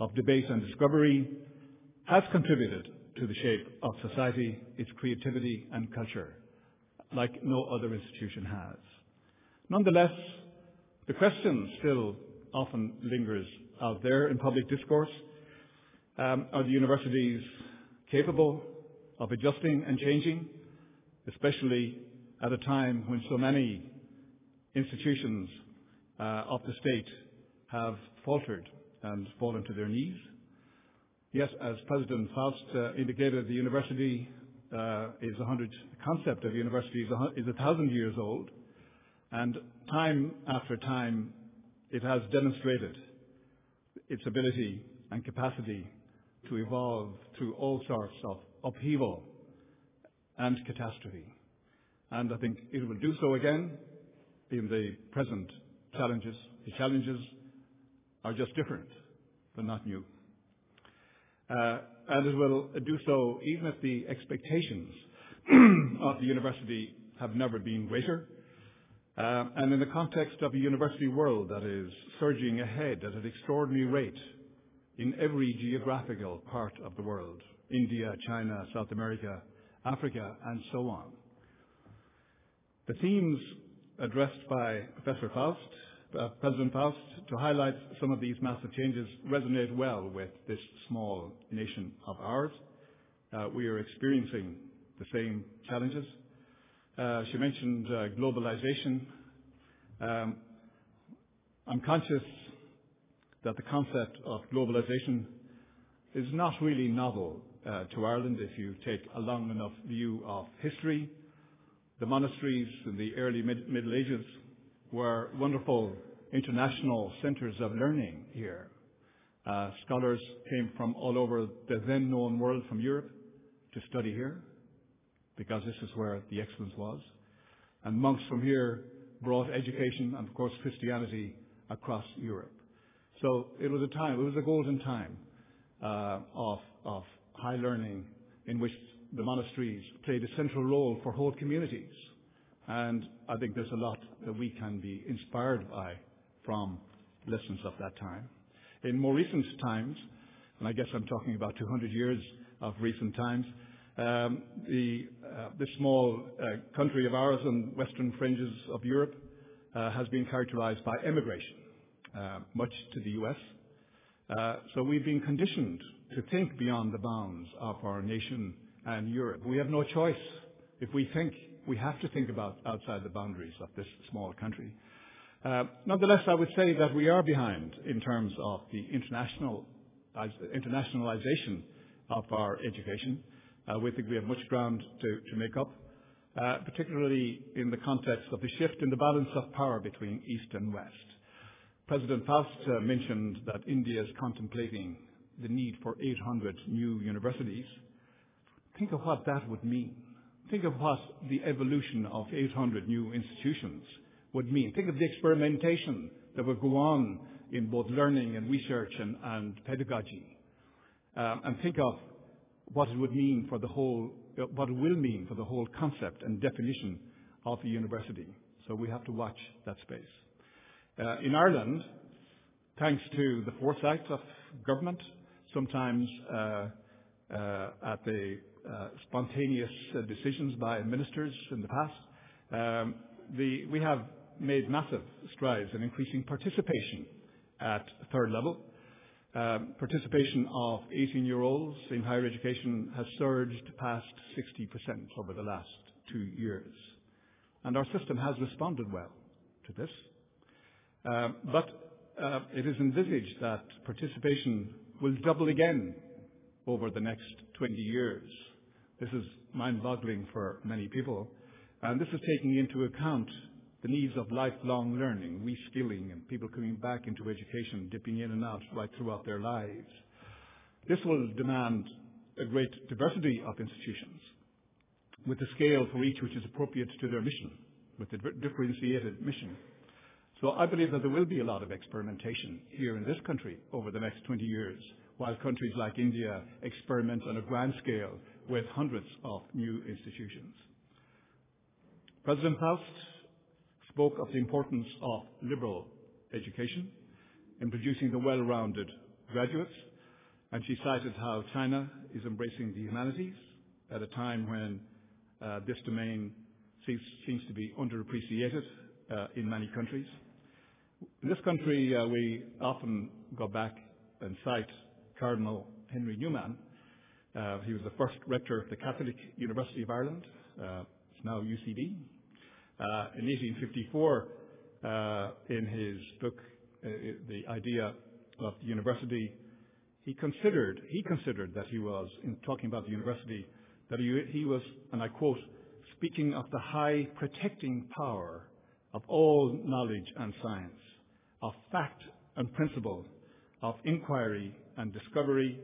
S3: of debate and discovery, has contributed to the shape of society, its creativity and culture like no other institution has. Nonetheless, the question still often lingers out there in public discourse. Um, are the universities capable of adjusting and changing, especially at a time when so many institutions uh, of the state have faltered and fallen to their knees? Yes, as President Faust uh, indicated, the university uh, is 100, the concept of university is a, is a thousand years old, and time after time it has demonstrated its ability and capacity to evolve through all sorts of upheaval and catastrophe. And I think it will do so again in the present challenges. The challenges are just different, but not new. Uh, and it will do so even if the expectations of the university have never been greater. Uh, and in the context of a university world that is surging ahead at an extraordinary rate in every geographical part of the world, India, China, South America, Africa, and so on. The themes addressed by Professor Faust uh, President Faust, to highlight some of these massive changes resonate well with this small nation of ours. Uh, we are experiencing the same challenges. Uh, she mentioned uh, globalization. Um, I'm conscious that the concept of globalization is not really novel uh, to Ireland if you take a long enough view of history. The monasteries in the early mid- Middle Ages were wonderful international centers of learning here. Uh, scholars came from all over the then known world from Europe to study here because this is where the excellence was. And monks from here brought education and, of course, Christianity across Europe. So it was a time, it was a golden time uh, of, of high learning in which the monasteries played a central role for whole communities. And I think there's a lot that we can be inspired by from lessons of that time. In more recent times, and I guess I'm talking about 200 years of recent times, um, the, uh, small uh, country of ours on western fringes of Europe uh, has been characterized by emigration, uh, much to the US. Uh, so we've been conditioned to think beyond the bounds of our nation and Europe. We have no choice. If we think we have to think about outside the boundaries of this small country. Uh, nonetheless, I would say that we are behind in terms of the international, internationalization of our education. Uh, we think we have much ground to, make up, uh, particularly in the context of the shift in the balance of power between East and West. President Faust uh, mentioned that India is contemplating the need for 800 new universities. Think of what that would mean. Think of what the evolution of 800 new institutions would mean. Think of the experimentation that would go on in both learning and research and, pedagogy. And think of what it would mean for the whole, what it will mean for the whole concept and definition of a university. So we have to watch that space. Uh, in Ireland, thanks to the foresight of government, sometimes uh, uh, at the uh, spontaneous decisions by ministers in the past. Um, we have made massive strides in increasing participation at third level. Um, participation of 18-year-olds in higher education has surged past 60% over the last two years, and our system has responded well to this. Um, but uh, It is envisaged that participation will double again over the next 20 years. This is mind-boggling for many people, and this is taking into account the needs of lifelong learning, reskilling, and people coming back into education, dipping in and out right throughout their lives. This will demand a great diversity of institutions with a scale for each which is appropriate to their mission, with a differentiated mission. So I believe that there will be a lot of experimentation here in this country over the next 20 years, while countries like India experiment on a grand scale with hundreds of new institutions. President Faust spoke of the importance of liberal education in producing the well-rounded graduates, and she cited how China is embracing the humanities at a time when uh, this domain seems to be underappreciated uh, in many countries. In this country, uh, we often go back and cite Cardinal Henry Newman. He was the first rector of the Catholic University of Ireland. It's now UCD. Uh, in 1854, uh, in his book, uh, The Idea of the University, he considered that he was, in talking about the university, that he was, and I quote, "Speaking of the high protecting power of all knowledge and science, of fact and principle, of inquiry and discovery,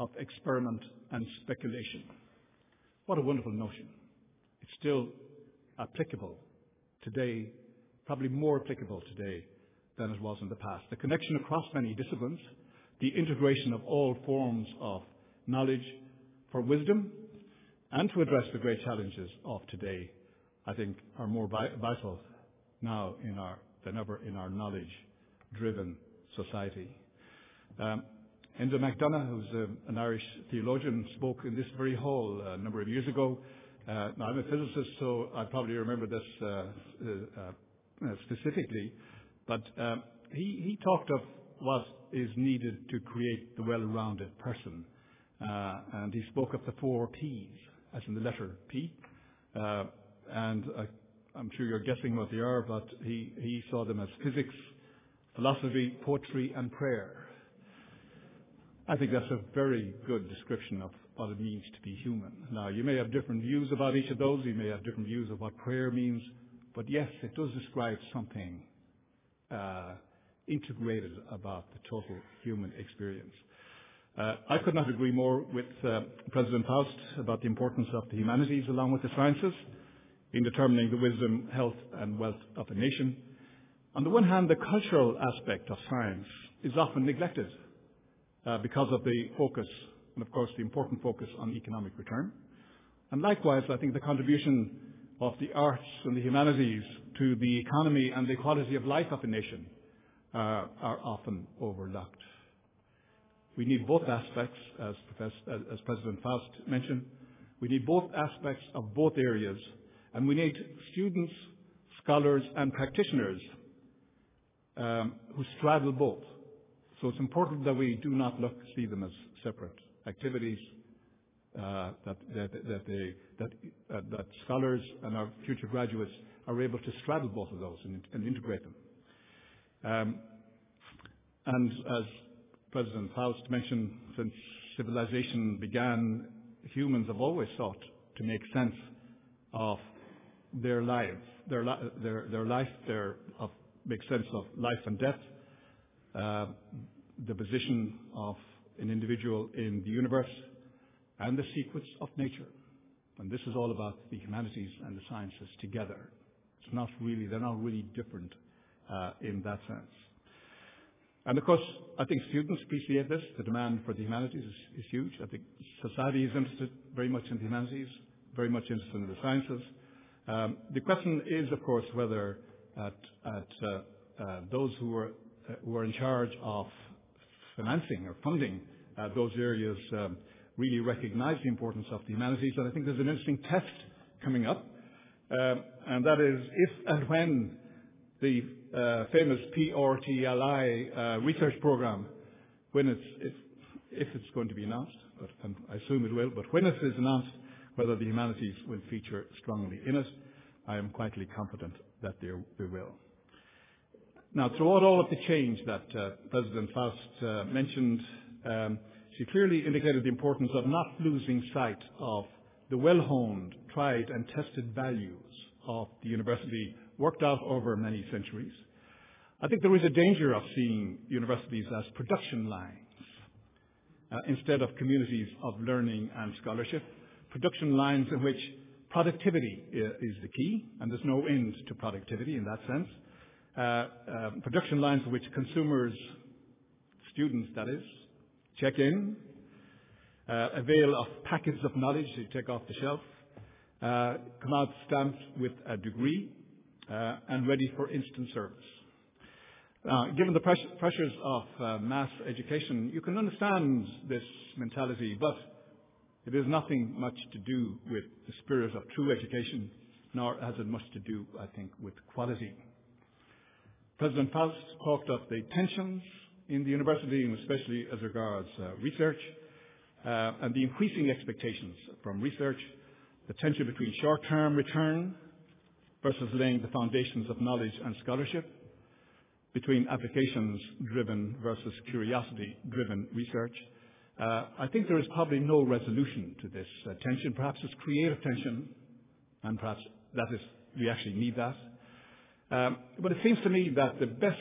S3: of experiment and speculation." What a wonderful notion. It's still applicable today, probably more applicable today than it was in the past. The connection across many disciplines, the integration of all forms of knowledge for wisdom, and to address the great challenges of today, I think are more vital now than ever in our knowledge-driven society. Um, Enda McDonagh, who's an Irish theologian, spoke in this very hall a number of years ago uh, I'm a physicist, so I probably remember this uh, uh, specifically, but um, he talked of what is needed to create the well-rounded person. And he spoke of the four Ps, as in the letter P. And I'm sure you're guessing what they are, but he saw them as physics, philosophy, poetry, and prayer. I think that's a very good description of what it means to be human. Now, you may have different views about each of those. You may have different views of what prayer means. But yes, it does describe something uh, integrated about the total human experience. Uh, I could not agree more with uh, President Faust about the importance of the humanities along with the sciences in determining the wisdom, health, and wealth of a nation. On the one hand, the cultural aspect of science is often neglected uh, because of the focus, and of course, the important focus on economic return. And Likewise, I think the contribution of the arts and the humanities to the economy and the quality of life of a nation uh, are often overlooked. We need both aspects, as President Faust mentioned. We need both aspects of both areas, and we need students, scholars, and practitioners um, who straddle both. So It's important that we do not look, see them as separate activities, uh, that uh, that scholars and our future graduates are able to straddle both of those and integrate them. Um, and As President Faust mentioned, since civilization began, humans have always sought to make sense of their lives, their life, make sense of life and death, uh, the position of an individual in the universe and the sequence of nature. And this is all about the humanities and the sciences together. It's not really, they're not really different uh, in that sense. And of course, I think students appreciate this. The demand for the humanities is, is huge. I think society is interested very much in the humanities, very much interested in the sciences. Um, the question is, of course, whether at, at uh, uh, those who are uh, who are in charge of financing or funding uh, those areas um, really recognize the importance of the humanities. And I think there's an interesting test coming up um, and that is if and when the uh, famous PRTLI uh, research program, when it's, if, if it's going to be announced, but I assume it will, but when it is announced, whether the humanities will feature strongly in it, I am quietly confident that they, they will. Now, throughout all of the change that uh, President Faust uh, mentioned, um, she clearly indicated the importance of not losing sight of the well-honed, tried and tested values of the university worked out over many centuries. I think there is a danger of seeing universities as production lines uh, instead of communities of learning and scholarship. Production lines in which productivity is the key, and there's no end to productivity in that sense. Uh, um, production lines in which consumers, students that is, check in, uh, avail of packets of knowledge they take off the shelf, uh, come out stamped with a degree, uh and ready for instant service. Given the pressures of mass education, you can understand this mentality, but it has nothing much to do with the spirit of true education, nor has it much to do, I think, with quality. President Faust talked of the tensions in the university, and especially as regards uh, research, uh, and the increasing expectations from research, the tension between short-term return versus laying the foundations of knowledge and scholarship, between applications-driven versus curiosity-driven research. Uh, I think there is probably no resolution to this uh, tension. Perhaps it's creative tension, and perhaps that is, we actually need that. Um, but it seems to me that the best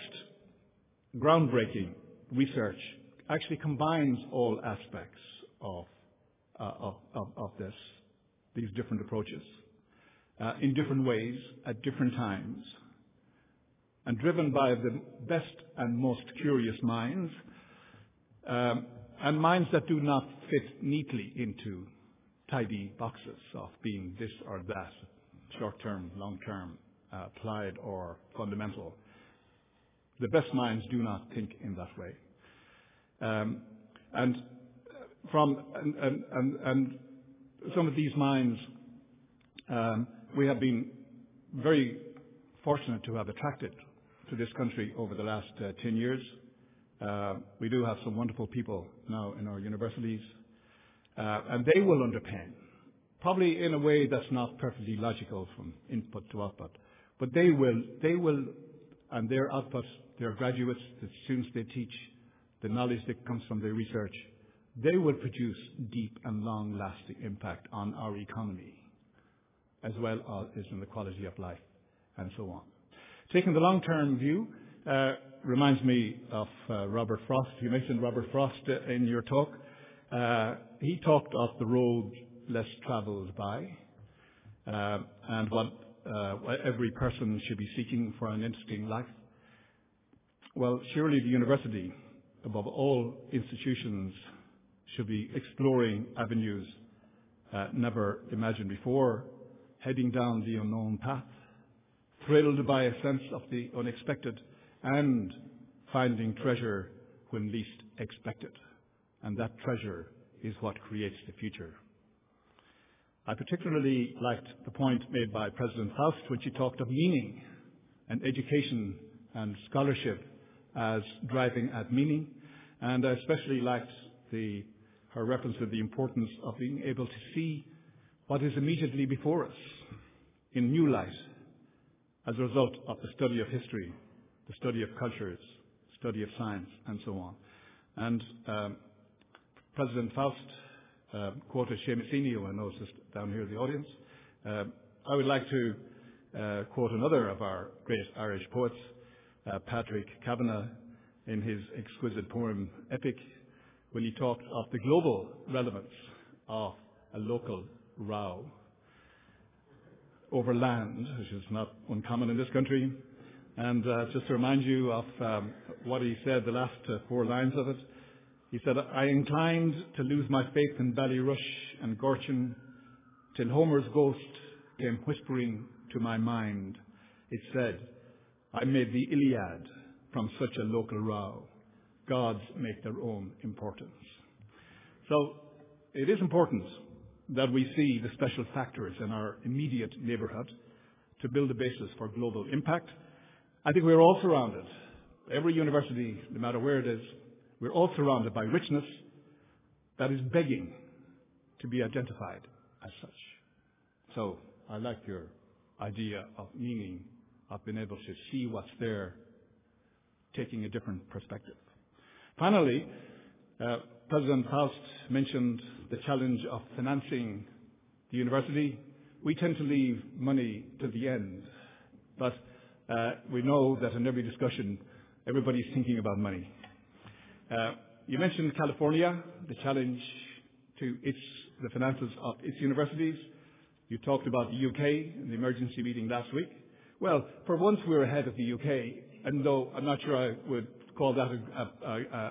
S3: groundbreaking research actually combines all aspects of, uh, of, of, of, this, these different approaches, uh, in different ways, at different times, and driven by the best and most curious minds, um, and minds that do not fit neatly into tidy boxes of being this or that, short term, long term, uh, applied or fundamental. The best minds do not think in that way. Um, and from and, and, and, some of these minds, um, we have been very fortunate to have attracted to this country over the last uh, 10 years. Uh, we do have some wonderful people now in our universities, uh, and they will underpin, probably in a way that's not perfectly logical from input to output, but they will, they will, and their output, their graduates, the students they teach, the knowledge that comes from their research, they will produce deep and long-lasting impact on our economy, as well as in the quality of life, and so on. Taking the long-term view uh, reminds me of uh, Robert Frost. You mentioned Robert Frost uh, in your talk. Uh, he talked of the road less traveled by, uh, and what uh, every person should be seeking for an interesting life? Well, surely the university, above all institutions, should be exploring avenues uh, never imagined before, heading down the unknown path, thrilled by a sense of the unexpected, and finding treasure when least expected. And that treasure is what creates the future. I particularly liked the point made by President Faust when she talked of meaning and education and scholarship as driving at meaning. And I especially liked the, her reference to the importance of being able to see what is immediately before us in new light as a result of the study of history, the study of cultures, study of science, and so on. And um, President Faust quoted Seamus who I just down here in the audience. Uh, I would like to uh, quote another of our great Irish poets, uh, Patrick Kavanagh, in his exquisite poem Epic, when he talked of the global relevance of a local row over land, which is not uncommon in this country. And uh, just to remind you of um, what he said, the last uh, four lines of it, he said, I inclined to lose my faith in Ballyrush and Gortin till Homer's ghost came whispering to my mind. It said, I made the Iliad from such a local row. Gods make their own importance. So it is important that we see the special factors in our immediate neighbourhood to build a basis for global impact. I think we're all surrounded, every university, no matter where it is, we're all surrounded by richness that is begging to be identified as such. So I like your idea of meaning, of being able to see what's there, taking a different perspective. Finally, uh, President Faust mentioned the challenge of financing the university. We tend to leave money to the end, but uh, we know that in every discussion, everybody's thinking about money. Uh, you mentioned California, the challenge to its, the finances of its universities. You talked about the U.K. in the emergency meeting last week. Well, for once, we're ahead of the U.K., and though I'm not sure I would call that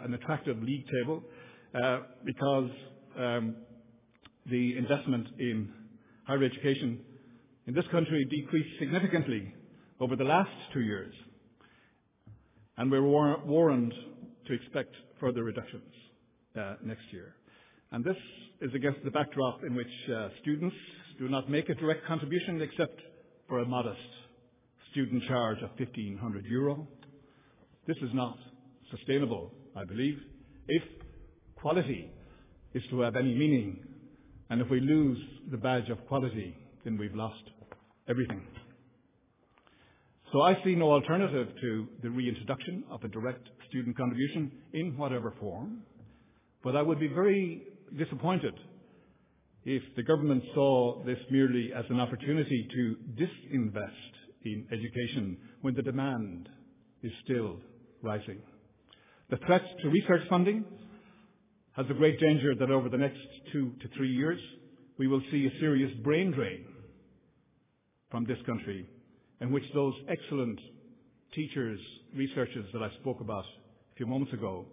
S3: an attractive league table, uh, because um, the investment in higher education in this country decreased significantly over the last two years, and we're warned to expect further reductions uh, next year. And This is against the backdrop in which uh, students do not make a direct contribution except for a modest student charge of 1,500 euro. This is not sustainable, I believe, if quality is to have any meaning, and if we lose the badge of quality, then we've lost everything. So I see no alternative to the reintroduction of a direct student contribution in whatever form, but I would be very disappointed if the government saw this merely as an opportunity to disinvest in education when the demand is still rising. The threat to research funding has a great danger that over the next two to three years, we will see a serious brain drain from this country in which those excellent teachers, researchers that I spoke about a few moments ago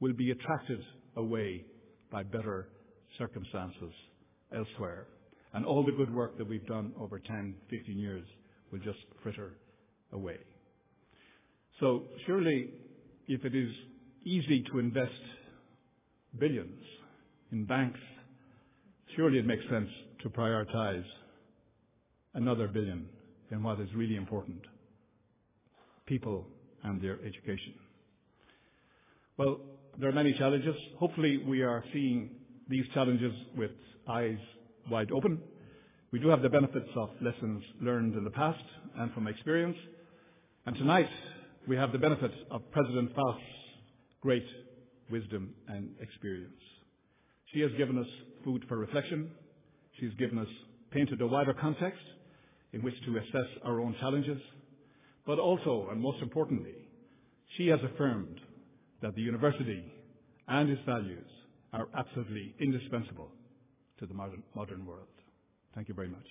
S3: will be attracted away by better circumstances elsewhere. And all the good work that we've done over 10, 15 years will just fritter away. So surely, if it is easy to invest billions in banks, surely it makes sense to prioritize another billion in what is really important, people and their education. Well, there are many challenges. Hopefully, we are seeing these challenges with eyes wide open. We do have the benefits of lessons learned in the past and from experience. And tonight, we have the benefit of President Faust's great wisdom and experience. She has given us food for reflection. She's given us, painted a wider context in which to assess our own challenges. But also, and most importantly, she has affirmed that the university and its values are absolutely indispensable to the modern, modern world. Thank you very much.